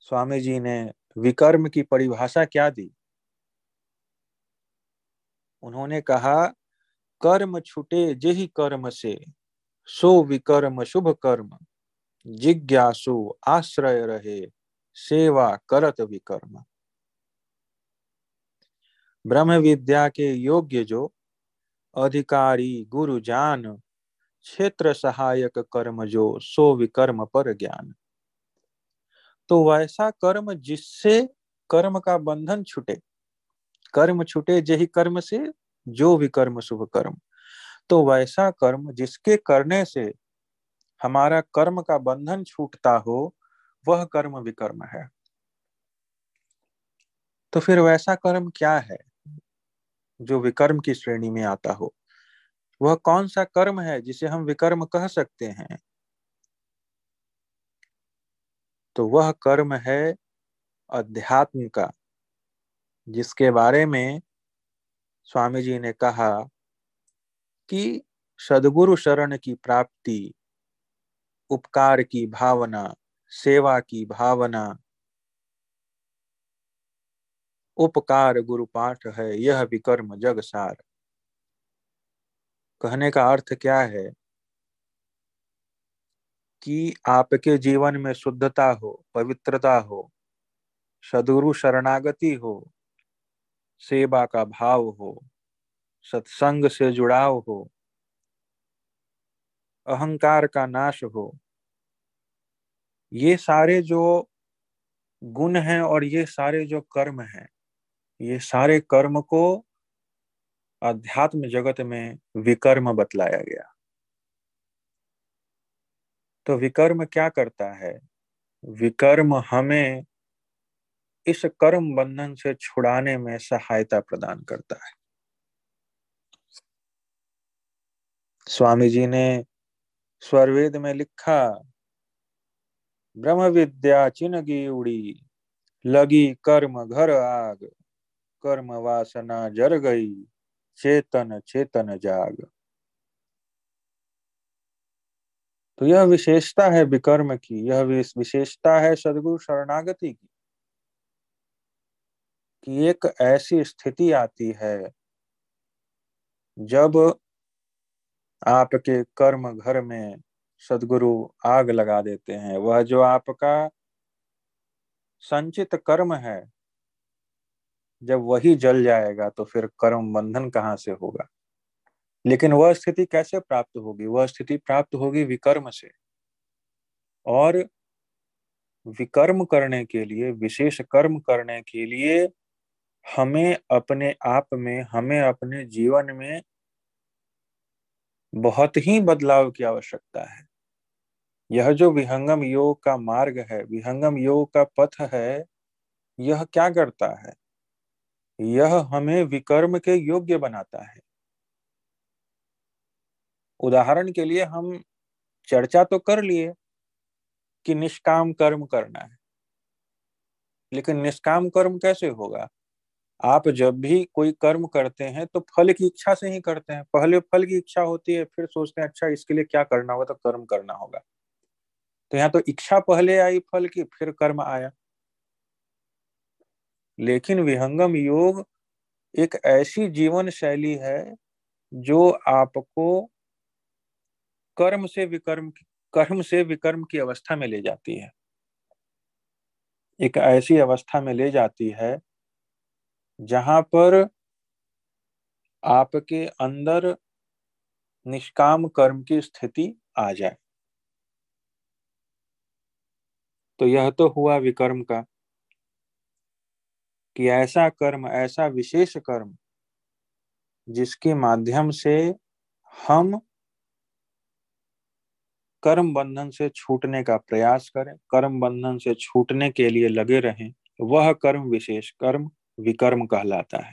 स्वामी जी ने विकर्म की परिभाषा क्या दी? उन्होंने कहा, कर्म छुटे जही कर्म से, सो विकर्म शुभ कर्म, जिज्ञासु आश्रय रहे, सेवा करत विकर्म। ब्रह्म विद्या के योग्य जो अधिकारी, गुरु, जान, क्षेत्र सहायक कर्म जो, सो विकर्म पर ज्ञान। तो वैसा कर्म जिससे कर्म का बंधन छूटे, कर्म छूटे जही कर्म से, जो भी कर्म, शुभ कर्म। तो वैसा कर्म जिसके करने से हमारा कर्म का बंधन छूटता हो, वह कर्म विकर्म है। तो फिर वैसा कर्म क्या है? जो विकर्म की श्रेणी में आता हो, वह कौन सा कर्म है जिसे हम विकर्म कह सकते हैं? तो वह कर्म है अध्यात्म का, जिसके बारे में स्वामी जी ने कहा कि सदगुरु शरण की प्राप्ति, उपकार की भावना, सेवा की भावना उपकार गुरु पाठ है, यह विकर्म जग सार। कहने का अर्थ क्या है? कि आपके जीवन में शुद्धता हो, पवित्रता हो सदुरु शरणागति हो, सेवा का भाव हो, सत्संग से जुड़ाव हो, अहंकार का नाश हो, ये सारे जो गुण हैं और ये सारे जो कर्म हैं ये सारे कर्म को अध्यात्म जगत में विकर्म बतलाया गया। तो विकर्म क्या करता है? विकर्म हमें इस कर्म बंधन से छुड़ाने में सहायता प्रदान करता है। स्वामी जी ने स्वरवेद में लिखा ब्रह्म विद्या चिनगी उड़ी, लगी कर्म घर आग। कर्म वासना जर गई, चेतन चेतन जाग। तो यह विशेषता है विकर्म की, यह विशेषता है सदगुरु शरणागति की, कि एक ऐसी स्थिति आती है, जब आपके कर्म घर में सदगुरु आग लगा देते हैं। वह जो आपका संचित कर्म है जब वही जल जाएगा तो फिर कर्म बंधन कहाँ से होगा? लेकिन वह स्थिति कैसे प्राप्त होगी? वह स्थिति प्राप्त होगी विकर्म से। और विकर्म करने के लिए, विशेष कर्म करने के लिए हमें अपने आप में, हमें अपने जीवन में बहुत ही बदलाव की आवश्यकता है। यह जो विहंगम योग का मार्ग है, विहंगम योग का पथ है, यह क्या करता है? यह हमें विकर्म के योग्य बनाता है। उदाहरण के लिए हम चर्चा तो कर लिए कि निष्काम कर्म करना है, लेकिन निष्काम कर्म कैसे होगा? आप जब भी कोई कर्म करते हैं तो फल की इच्छा से ही करते हैं। पहले फल की इच्छा होती है, फिर सोचते हैं अच्छा इसके लिए क्या करना होगा? तो कर्म करना होगा। तो यहाँ तो इच्छा पहले आई फल की, फिर कर्म आया। लेकिन विहंगम योग एक ऐसी जीवन शैली है जो आपको कर्म से विकर्म कर्म से विकर्म की अवस्था में ले जाती है। एक ऐसी अवस्था में ले जाती है जहाँ पर आपके अंदर निष्काम कर्म की स्थिति आ जाए। तो यह तो हुआ विकर्म का। कि ऐसा कर्म, ऐसा विशेष कर्म जिसके माध्यम से हम कर्म बंधन से छूटने का प्रयास करें, कर्म बंधन से छूटने के लिए लगे रहें, वह कर्म विशेष कर्म विकर्म कहलाता है।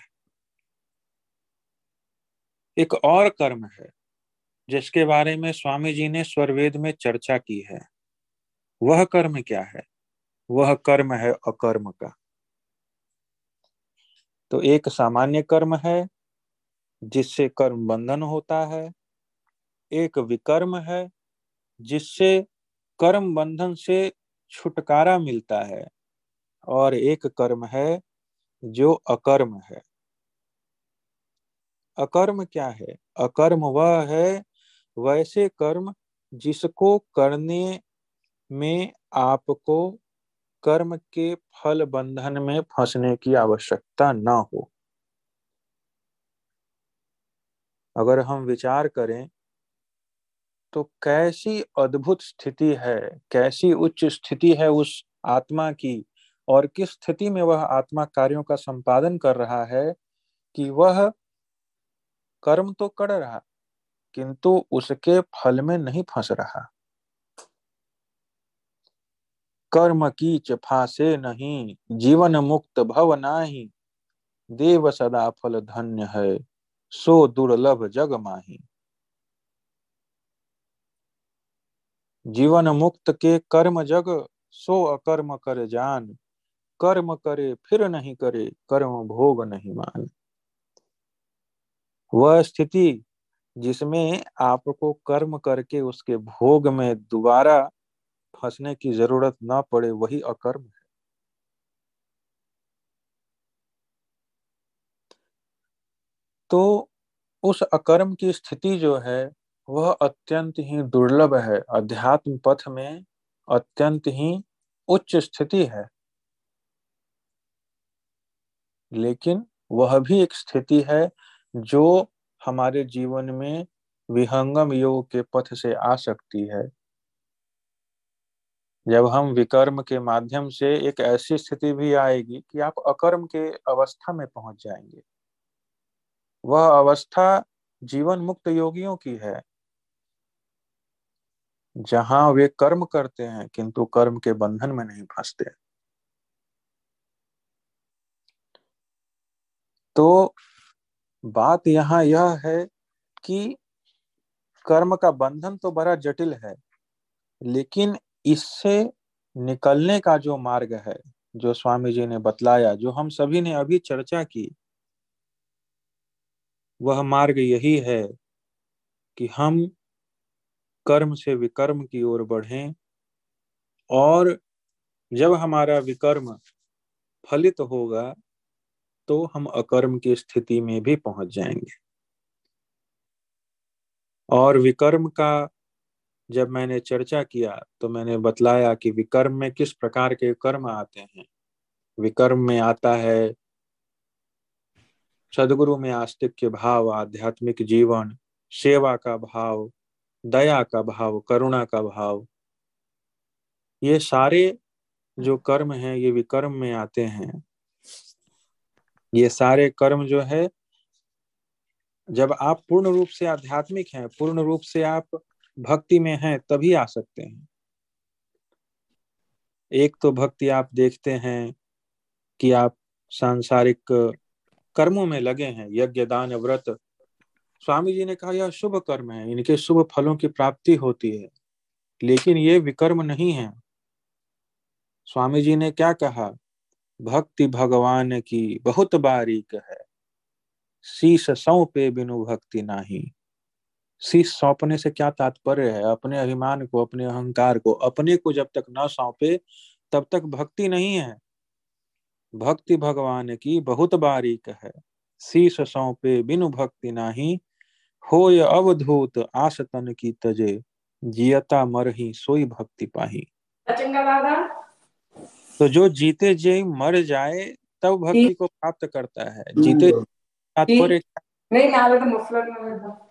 एक और कर्म है जिसके बारे में स्वामी जी ने स्वरवेद में चर्चा की है, वह कर्म क्या है? वह कर्म है अकर्म का। तो एक सामान्य कर्म है, जिससे कर्म बंधन होता है। एक विकर्म है, जिससे कर्म बंधन से छुटकारा मिलता है। और एक कर्म है, जो अकर्म है। अकर्म क्या है? अकर्म वह है, वैसे कर्म जिसको करने में आपको कर्म के फल बंधन में फंसने की आवश्यकता न हो। अगर हम विचार करें तो कैसी अद्भुत स्थिति है, कैसी उच्च स्थिति है उस आत्मा की, और किस स्थिति में वह आत्मा कार्यों का संपादन कर रहा है कि वह कर्म तो कर रहा, किंतु उसके फल में नहीं फंस रहा। कर्म की फासे नहीं, जीवन मुक्त भव नाही। देव सदा फल धन्य है, सो दुर्लभ जग माही। जीवन मुक्त के कर्म जग, सो अकर्म कर जान। कर्म करे फिर नहीं करे, कर्म भोग नहीं मान। वह स्थिति जिसमें आपको कर्म करके उसके भोग में दोबारा फंसने की ज़रूरत ना पड़े, वही अकर्म है। तो उस अकर्म की स्थिति जो है, वह अत्यंत ही दुर्लभ है। अध्यात्म पथ में अत्यंत ही उच्च स्थिति है। लेकिन वह भी एक स्थिति है, जो हमारे जीवन में विहंगम योग के पथ से आ सकती है। जब हम विकर्म के माध्यम से एक ऐसी स्थिति भी आएगी कि आप अकर्म के अवस्था में पहुँच जाएँगे। वह अवस्था जीवन मुक्त योगियों की है। जहाँ वे कर्म करते हैं, किंतु कर्म के बंधन में नहीं फंसते। तो बात यहाँ यह है कि कर्म का बंधन तो बड़ा जटिल है, लेकिन इससे निकलने का जो मार्ग है, जो स्वामी जी ने बतलाया, जो हम सभी ने अभी चर्चा की, वह मार्ग यही है कि हम कर्म से विकर्म की ओर बढ़ें और जब हमारा विकर्म फलित होगा तो हम अकर्म की स्थिति में भी पहुँच जाएँगे। और विकर्म का जब मैंने चर्चा किया तो मैंने बतलाया कि विकर्म में किस प्रकार के कर्म आते हैं। विकर्म में आता है सदगुरु में आस्तिक्य भाव, आध्यात्मिक जीवन, सेवा का भाव, दया का भाव, करुणा का भाव। ये सारे जो कर्म हैं, ये विकर्म में आते हैं। ये सारे कर्म जो है, जब आप पूर्ण रूप से आध्यात्मिक हैं, पूर्ण रूप से आप भक्ति में हैं, तभी आ सकते हैं। एक तो भक्ति आप देखते हैं कि आप सांसारिक कर्मों में लगे हैं, यज्ञ, दान, व्रत। स्वामी जी ने कहा, यह शुभ कर्म है, इनके शुभ फलों की प्राप्ति होती है, लेकिन ये विकर्म नहीं है। स्वामी जी ने क्या कहा, भक्ति भगवान की बहुत बारीक है, शीश सौ पे बिनु भक्ति नाही। शीश सौंपने से क्या तात्पर्य है? अपने अभिमान को अपने अहंकार को अपने को जब तक न सौंपे तब तक भक्ति नहीं है। भक्ति भगवान की बहुत बारीक है। शीश सौंपे बिनु भक्ति नाही हो अवधूत आसतन की तजे जियता मरही सोई भक्ति पाही। तो जो जीते जी मर जाए तब भक्ति को प्राप्त करता है। जीते तात्पर्य तो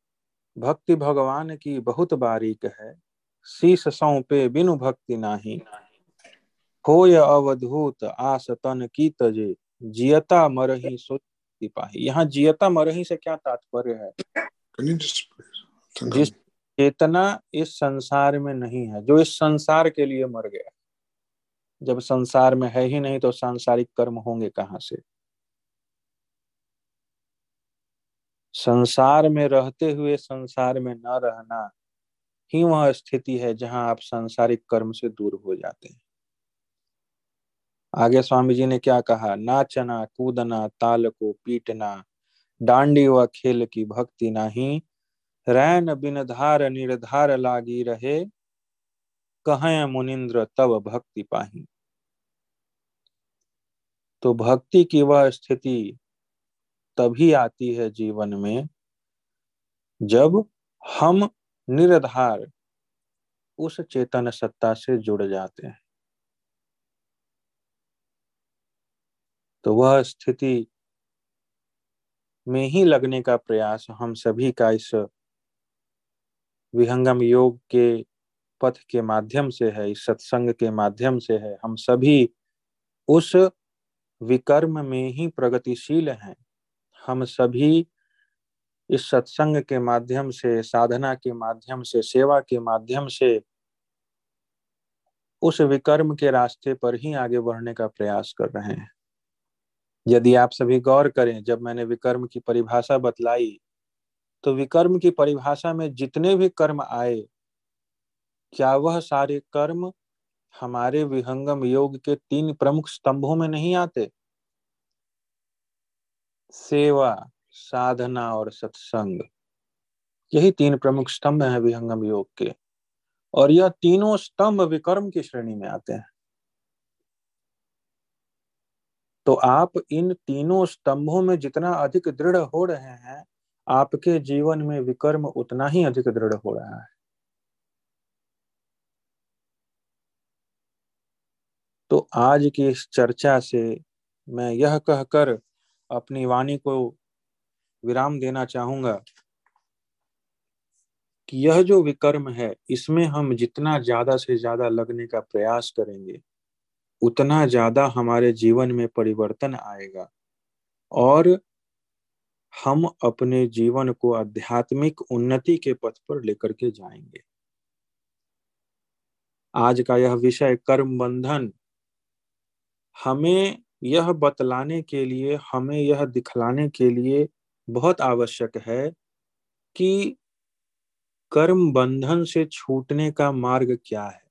भक्ति भगवान की बहुत बारीक है। शीश सौंपे बिनु भक्ति नाही। हो अवधूत आस तन की तजे। जियता मरही सो सिपाही यहाँ जियता मरही से क्या तात्पर्य है? जिस चेतना इस संसार में नहीं है जो इस संसार के लिए मर गया। जब संसार में है ही नहीं तो सांसारिक कर्म होंगे कहाँ से? संसार में रहते हुए संसार में न रहना ही वह स्थिति है जहाँ आप सांसारिक कर्म से दूर हो जाते हैं। आगे स्वामी जी ने क्या कहा? नाचना, कूदना, ताल को पीटना, डांडी व खेल की भक्ति नहीं, रैन बिन धार निर्धार लागी रहे, कहे मुनिंद्र तब भक्ति पाही। तो भक्ति की वह स्थिति तभी आती है जीवन में जब हम निर्धार उस चेतन सत्ता से जुड़ जाते हैं। तो वह स्थिति में ही लगने का प्रयास हम सभी का इस विहंगम योग के पथ के माध्यम से है, इस सत्संग के माध्यम से है। हम सभी उस विकर्म में ही प्रगतिशील हैं। हम सभी इस सत्संग के माध्यम से, साधना के माध्यम से, सेवा के माध्यम से उस विकर्म के रास्ते पर ही आगे बढ़ने का प्रयास कर रहे हैं। यदि आप सभी गौर करें, जब मैंने विकर्म की परिभाषा बतलाई तो विकर्म की परिभाषा में जितने भी कर्म आए, क्या वह सारे कर्म हमारे विहंगम योग के तीन प्रमुख स्तंभों में नहीं आते? सेवा, साधना और सत्संग। यही तीन प्रमुख स्तंभ हैं विहंगम योग के। और यह तीनों स्तंभ विकर्म की श्रेणी में आते हैं। तो आप इन तीनों स्तंभों में जितना अधिक दृढ़ हो रहे हैं, आपके जीवन में विकर्म उतना ही अधिक दृढ़ हो रहा है। तो आज की इस चर्चा से मैं यह कहकर अपनी वाणी को विराम देना चाहूँगा कि यह जो विकर्म है, इसमें हम जितना ज़्यादा से ज़्यादा लगने का प्रयास करेंगे, उतना ज़्यादा हमारे जीवन में परिवर्तन आएगा। और हम अपने जीवन को आध्यात्मिक उन्नति के पथ पर लेकर के जाएँगे। आज का यह विषय कर्म बंधन हमें यह बतलाने के लिए, हमें यह दिखलाने के लिए बहुत आवश्यक है कि कर्म बंधन से छूटने का मार्ग क्या है।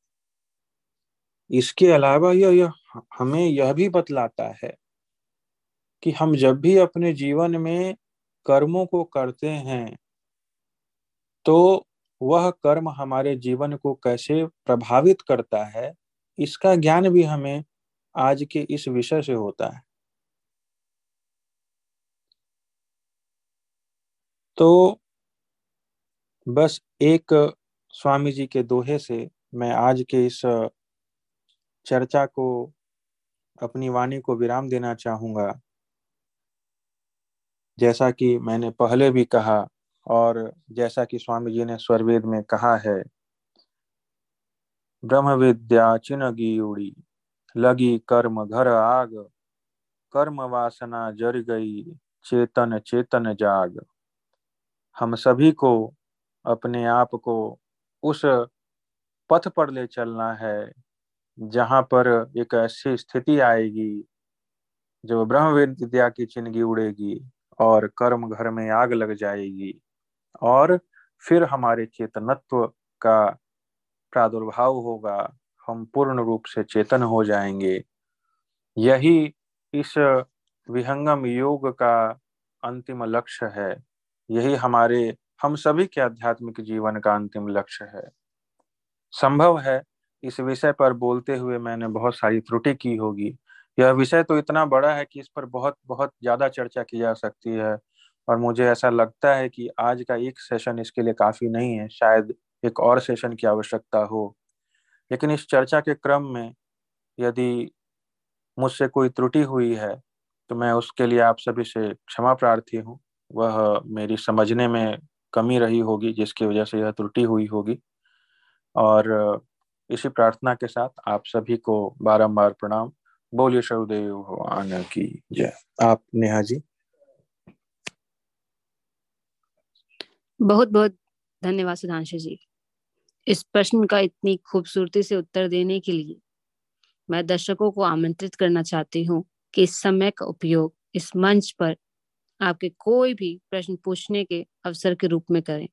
इसके अलावा यह यह हमें यह भी बतलाता है कि हम जब भी अपने जीवन में कर्मों को करते हैं तो वह कर्म हमारे जीवन को कैसे प्रभावित करता है, इसका ज्ञान भी हमें आज के इस विषय से होता है। तो बस एक स्वामी जी के दोहे से मैं आज के इस चर्चा को, अपनी वाणी को विराम देना चाहूँगा। जैसा कि मैंने पहले भी कहा और जैसा कि स्वामी जी ने स्वरवेद में कहा है ब्रह्म विद्या चिनगी उड़ी लगी कर्म घर आग कर्म वासना जर गई चेतन चेतन जाग हम सभी को अपने आप को उस पथ पर ले चलना है जहाँ पर एक ऐसी स्थिति आएगी जो ब्रह्म विद्या की चिन्हगी उड़ेगी और कर्म घर में आग लग जाएगी और फिर हमारे चेतनत्व का प्रादुर्भाव होगा हम पूर्ण रूप से चेतन हो जाएँगे। यही इस विहंगम योग का अंतिम लक्ष्य है। यही हमारे, हम सभी के आध्यात्मिक जीवन का अंतिम लक्ष्य है। संभव है, इस विषय पर बोलते हुए मैंने बहुत सारी त्रुटि की होगी। यह विषय तो इतना बड़ा है कि इस पर बहुत बहुत ज़्यादा चर्चा की जा सकती है। और मुझे ऐसा लगता है कि आज का एक सेशन इसके लिए काफ़ी नहीं है, शायद एक और सेशन की आवश्यकता हो। लेकिन इस चर्चा के क्रम में यदि मुझसे कोई त्रुटि हुई है तो मैं उसके लिए आप सभी से क्षमा प्रार्थी हूँ। वह मेरी समझने में कमी रही होगी, जिसकी वजह से यह त्रुटि हुई होगी। और इसी प्रार्थना के साथ आप सभी को बारंबार प्रणाम। बोलिए शरुदेव भगवान की जय। आप नेहा जी। बहुत बहुत धन्यवाद सुधांशु जी। इस प्रश्न का इतनी खूबसूरती से उत्तर देने के लिए मैं दर्शकों को आमंत्रित करना चाहती हूँ कि इस समय का उपयोग इस मंच पर आपके कोई भी प्रश्न पूछने के अवसर के रूप में करें।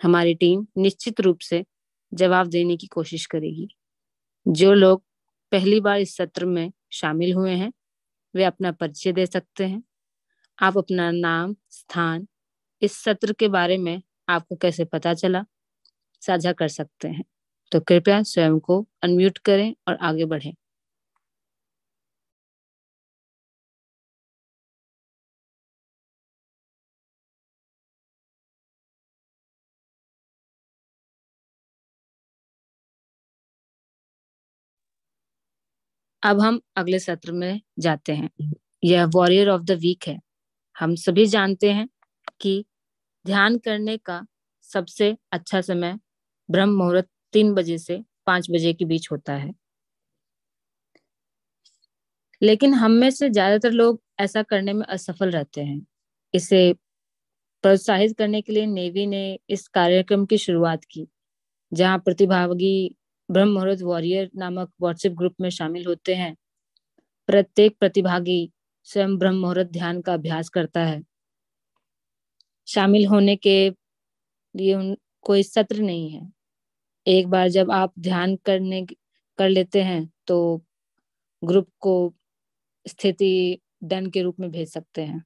हमारी टीम निश्चित रूप से जवाब देने की कोशिश करेगी। जो लोग पहली बार इस सत्र में शामिल हुए हैं, वे अपना परिचय दे सकते हैं। आप अपना नाम, स्थान इस सत्र के बारे में आपको कैसे पता चला? साझा कर सकते हैं। तो कृपया स्वयं को अनम्यूट करें और आगे बढ़ें। अब हम अगले सत्र में जाते हैं। यह वॉरियर ऑफ़ द वीक है। हम सभी जानते हैं कि ध्यान करने का सबसे अच्छा समय ब्रह्म मुहूर्त तीन बजे से पाँच बजे के बीच होता है। लेकिन हम में से ज़्यादातर लोग ऐसा करने में असफल रहते हैं। इसे प्रोत्साहित करने के लिए नेवी ने इस कार्यक्रम की शुरुआत की, जहाँ प्रतिभागी ब्रह्म मुहूर्त वॉरियर नामक व्हाट्सएप ग्रुप में शामिल होते हैं। प्रत्येक प्रतिभागी स्वयं ब्रह्म मुहूर्त ध्यान का अभ्यास करता है। शामिल होने के लिए कोई सत्र नहीं है। एक बार जब आप ध्यान करने, कर लेते हैं तो ग्रुप को स्थिति डन के रूप में भेज सकते हैं।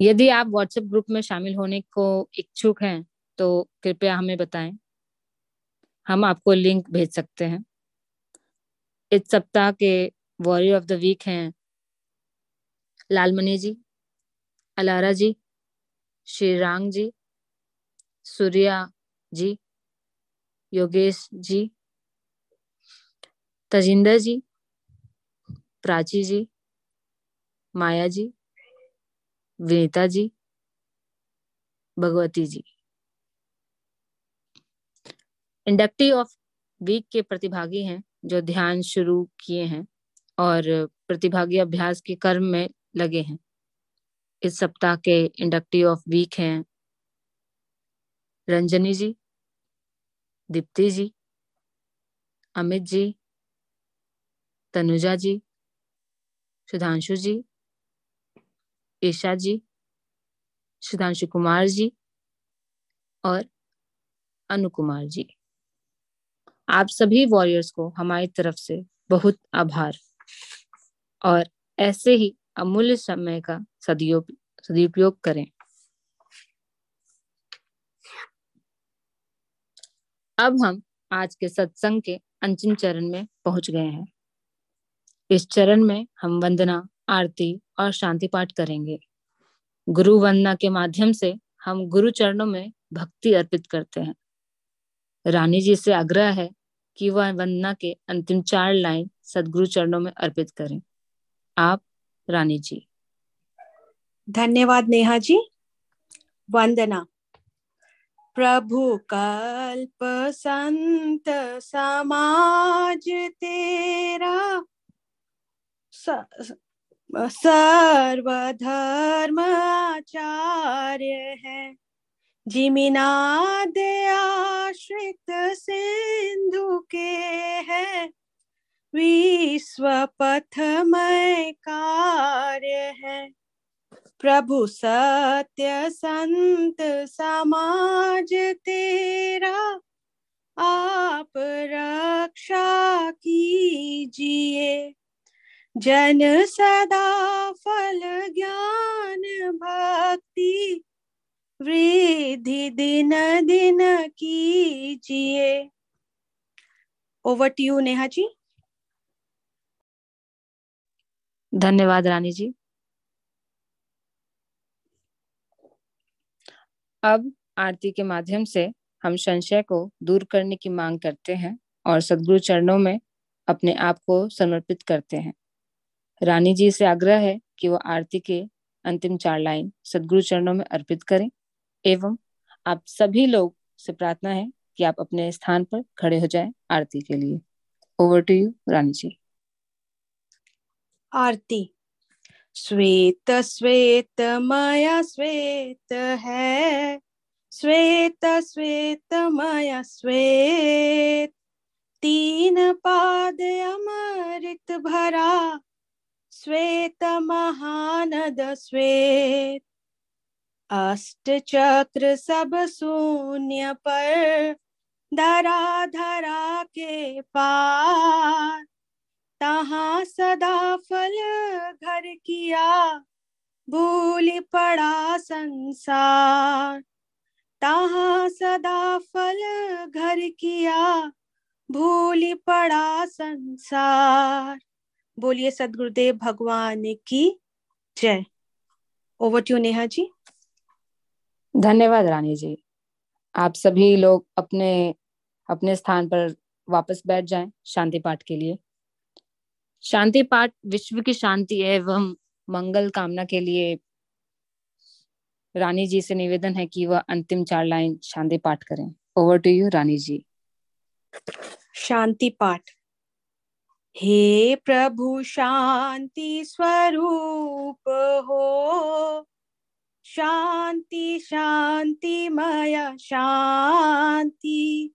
यदि आप व्हाट्सएप ग्रुप में शामिल होने को इच्छुक हैं तो कृपया हमें बताएँ। हम आपको लिंक भेज सकते हैं। इस सप्ताह के वॉरियर ऑफ़ द वीक हैं Lalmani ji, Alara ji Shrirang ji Surya ji, Yogesh ji, Tajinder ji, Prachi ji, Maya ji, Vinita ji, Bhagwati ji. Inductive of week के प्रतिभागी हैं, जो ध्यान शुरू किए हैं और प्रतिभागी अभ्यास के कर्म में लगे हैं। इस सप्ताह के इंडक्टिव ऑफ़ वीक हैं रंजनी जी, दीप्ति जी, अमित जी, तनुजा जी, सुधांशु जी, ईशा जी, सुधांशु कुमार जी और अनु कुमार जी। आप सभी वॉरियर्स को हमारी तरफ़ से बहुत आभार और ऐसे ही अमूल्य समय का सदुपयोग करें। अब हम आज के सत्संग के अंतिम चरण में पहुँच गए हैं। इस चरण में हम वंदना, आरती और शांति पाठ करेंगे। गुरु वंदना के माध्यम से हम गुरु चरणों में भक्ति अर्पित करते हैं। रानी जी से आग्रह है कि वह वंदना के अंतिम चार लाइन सदगुरु चरणों में अर्पित करें। आप, रानी जी। धन्यवाद नेहा जी। वंदना प्रभु कल्प संत समाज तेरा सर्वधर्म आचार्य है। जिमिनाद आश्रित सिंधु के है। विश्व पथमय कार्य है। प्रभु सत्य संत समाज तेरा, आप रक्षा कीजिए। जन सदा फल ज्ञान भक्ति, वृद्धि दिन दिन कीजिए। Over to you Neha ji धन्यवाद रानी जी। अब आरती के माध्यम से हम संशय को दूर करने की मांग करते हैं और सदगुरु चरणों में अपने आप को समर्पित करते हैं। रानी जी से आग्रह है कि वो आरती के अंतिम चार लाइन सदगुरु चरणों में अर्पित करें एवं आप सभी लोग से प्रार्थना है कि आप अपने स्थान पर खड़े हो जाएँ आरती के लिए। Over to you Rani ji. आरती। श्वेत श्वेत माया श्वेत है। श्वेत श्वेत माया श्वेत। तीन पाद अमृत भरा। श्वेत महानद श्वेत। अष्ट चक्र सब शून्य पर। धरा धरा के पार। तहा सदा फल घर किया, भूल पड़ा संसार। तहा सदा फल घर किया, भूल पड़ा संसार। बोलिए सदगुरुदेव भगवान की जय। ओवर टू नेहा जी धन्यवाद, रानी जी। आप सभी लोग अपने अपने स्थान पर वापस बैठ जाएँ शांति पाठ के लिए। शांति पाठ विश्व की शांति एवं मंगल कामना के लिए रानी जी से निवेदन है कि वह अंतिम चार लाइन शांति पाठ करें। Over to you Rani ji. शांति पाठ। हे प्रभु, शांति स्वरूप हो। शांति शांति माया शांति।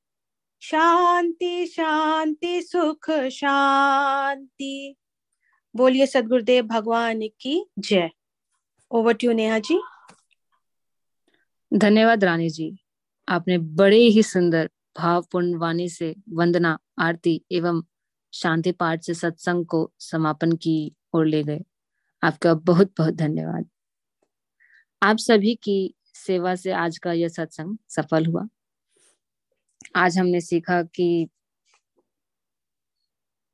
शांति शांति, सुख, शांति। बोलिए सदगुरुदेव भगवान की जय। ओवर टू नेहा जी धन्यवाद, रानी जी। आपने बड़े ही सुंदर, भावपूर्ण वाणी से वंदना, आरती एवं शांति पाठ से सत्संग को समापन की ओर ले गए। आपका बहुत बहुत धन्यवाद। आप सभी की सेवा से आज का यह सत्संग सफल हुआ। आज हमने सीखा कि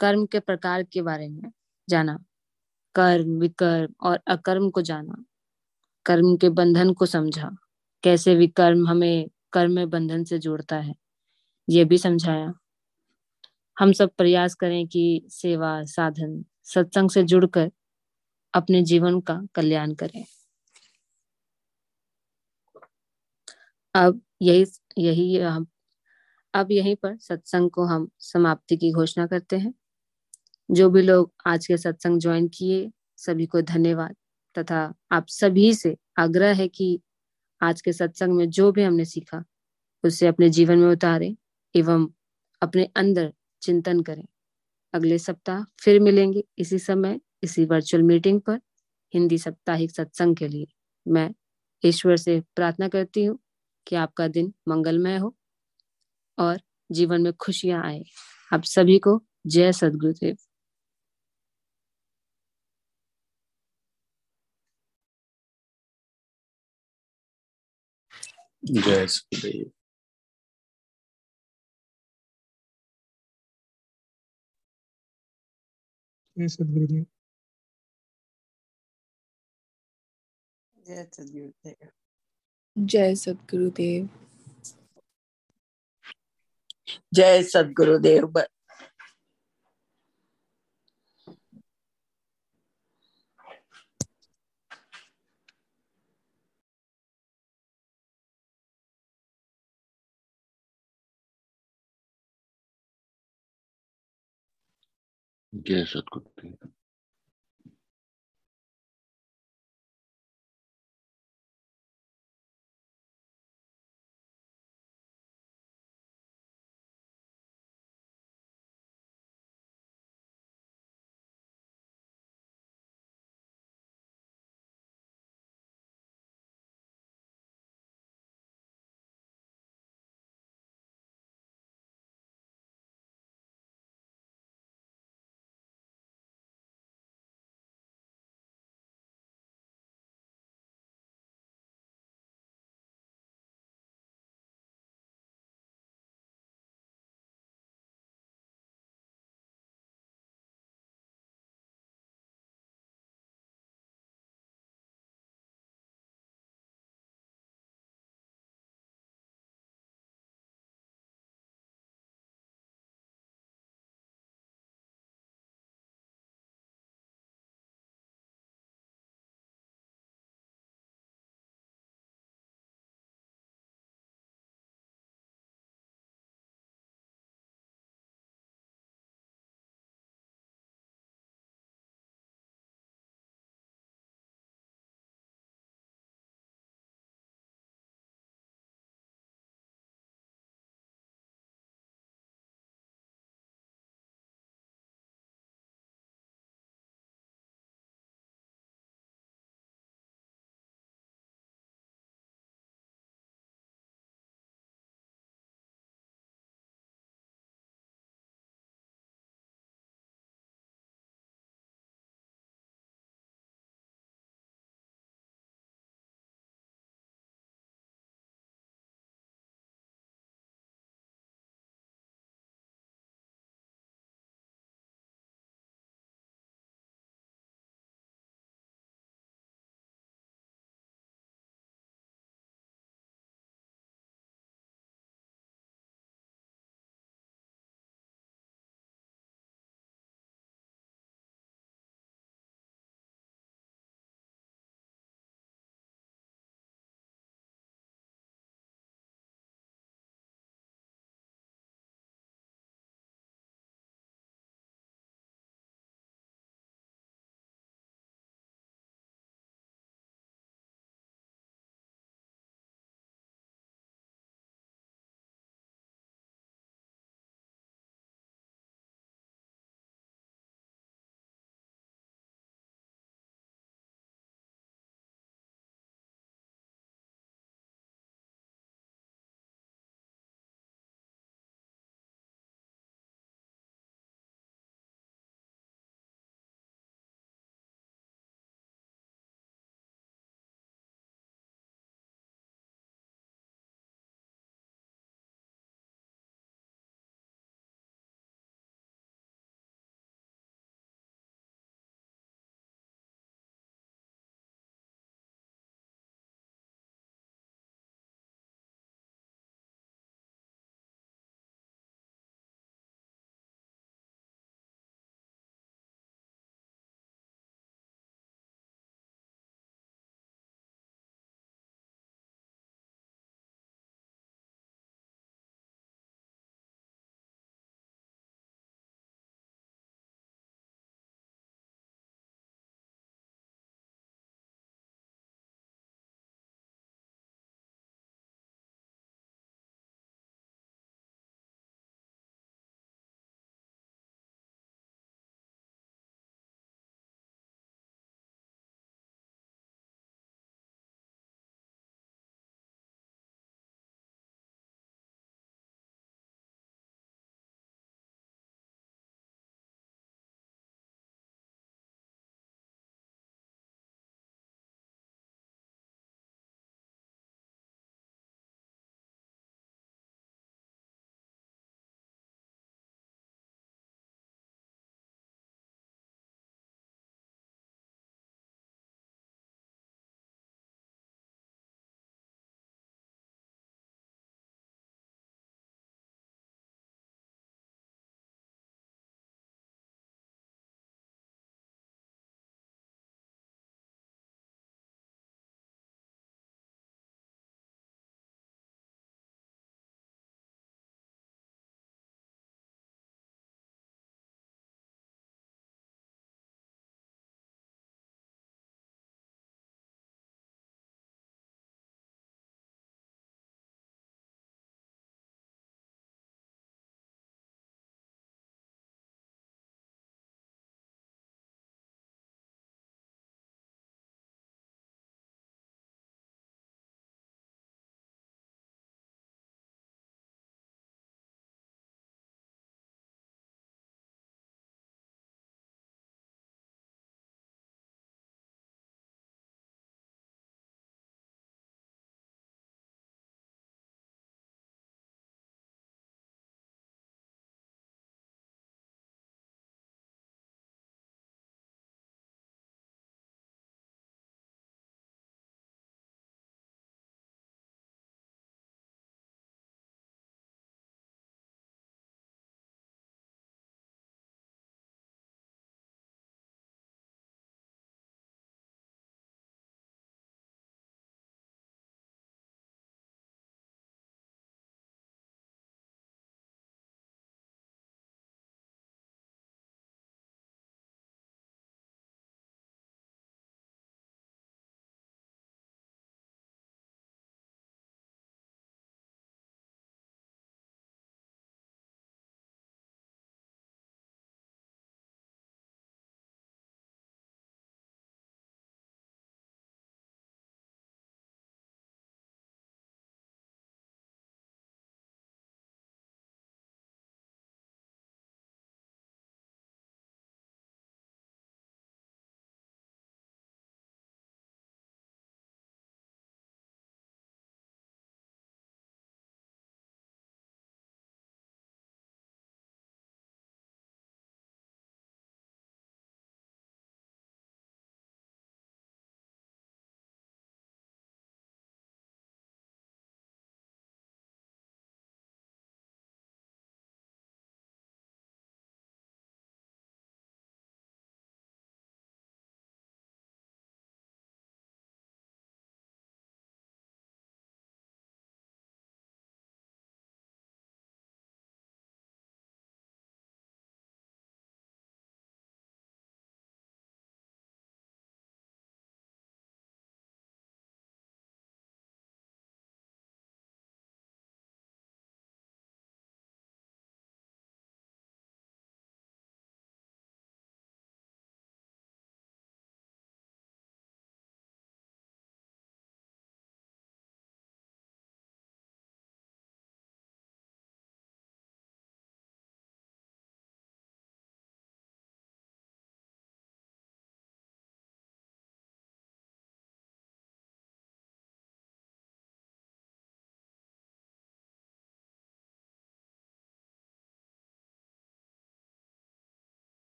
कर्म के प्रकार के बारे में जाना, कर्म, विकर्म और अकर्म को जाना, कर्म के बंधन को समझा, कैसे विकर्म हमें कर्म में बंधन से जोड़ता है, ये भी समझाया। हम सब प्रयास करें कि सेवा, साधन, सत्संग से जुड़कर अपने जीवन का कल्याण करें। अब यही यही अब यहीं पर सत्संग को हम समाप्ति की घोषणा करते हैं। जो भी लोग आज के सत्संग ज्वाइन किए, सभी को धन्यवाद तथा आप सभी से आग्रह है कि आज के सत्संग में जो भी हमने सीखा, उसे अपने जीवन में उतारें एवं अपने अंदर चिंतन करें। अगले सप्ताह फिर मिलेंगे इसी समय, इसी वर्चुअल मीटिंग पर हिंदी साप्ताहिक सत्संग के लिए। मैं ईश्वर से प्रार्थना करती हूँ कि आपका दिन मंगलमय हो। और जीवन में खुशियाँ आए। आप सभी को जय सदगुरुदेव। जय सदगुरुदेव। जय सदगुरुदेव। जय सदगुरुदेव। जय सदगुरुदेव। जय सदगुरुदेव जय सतगुरुदेव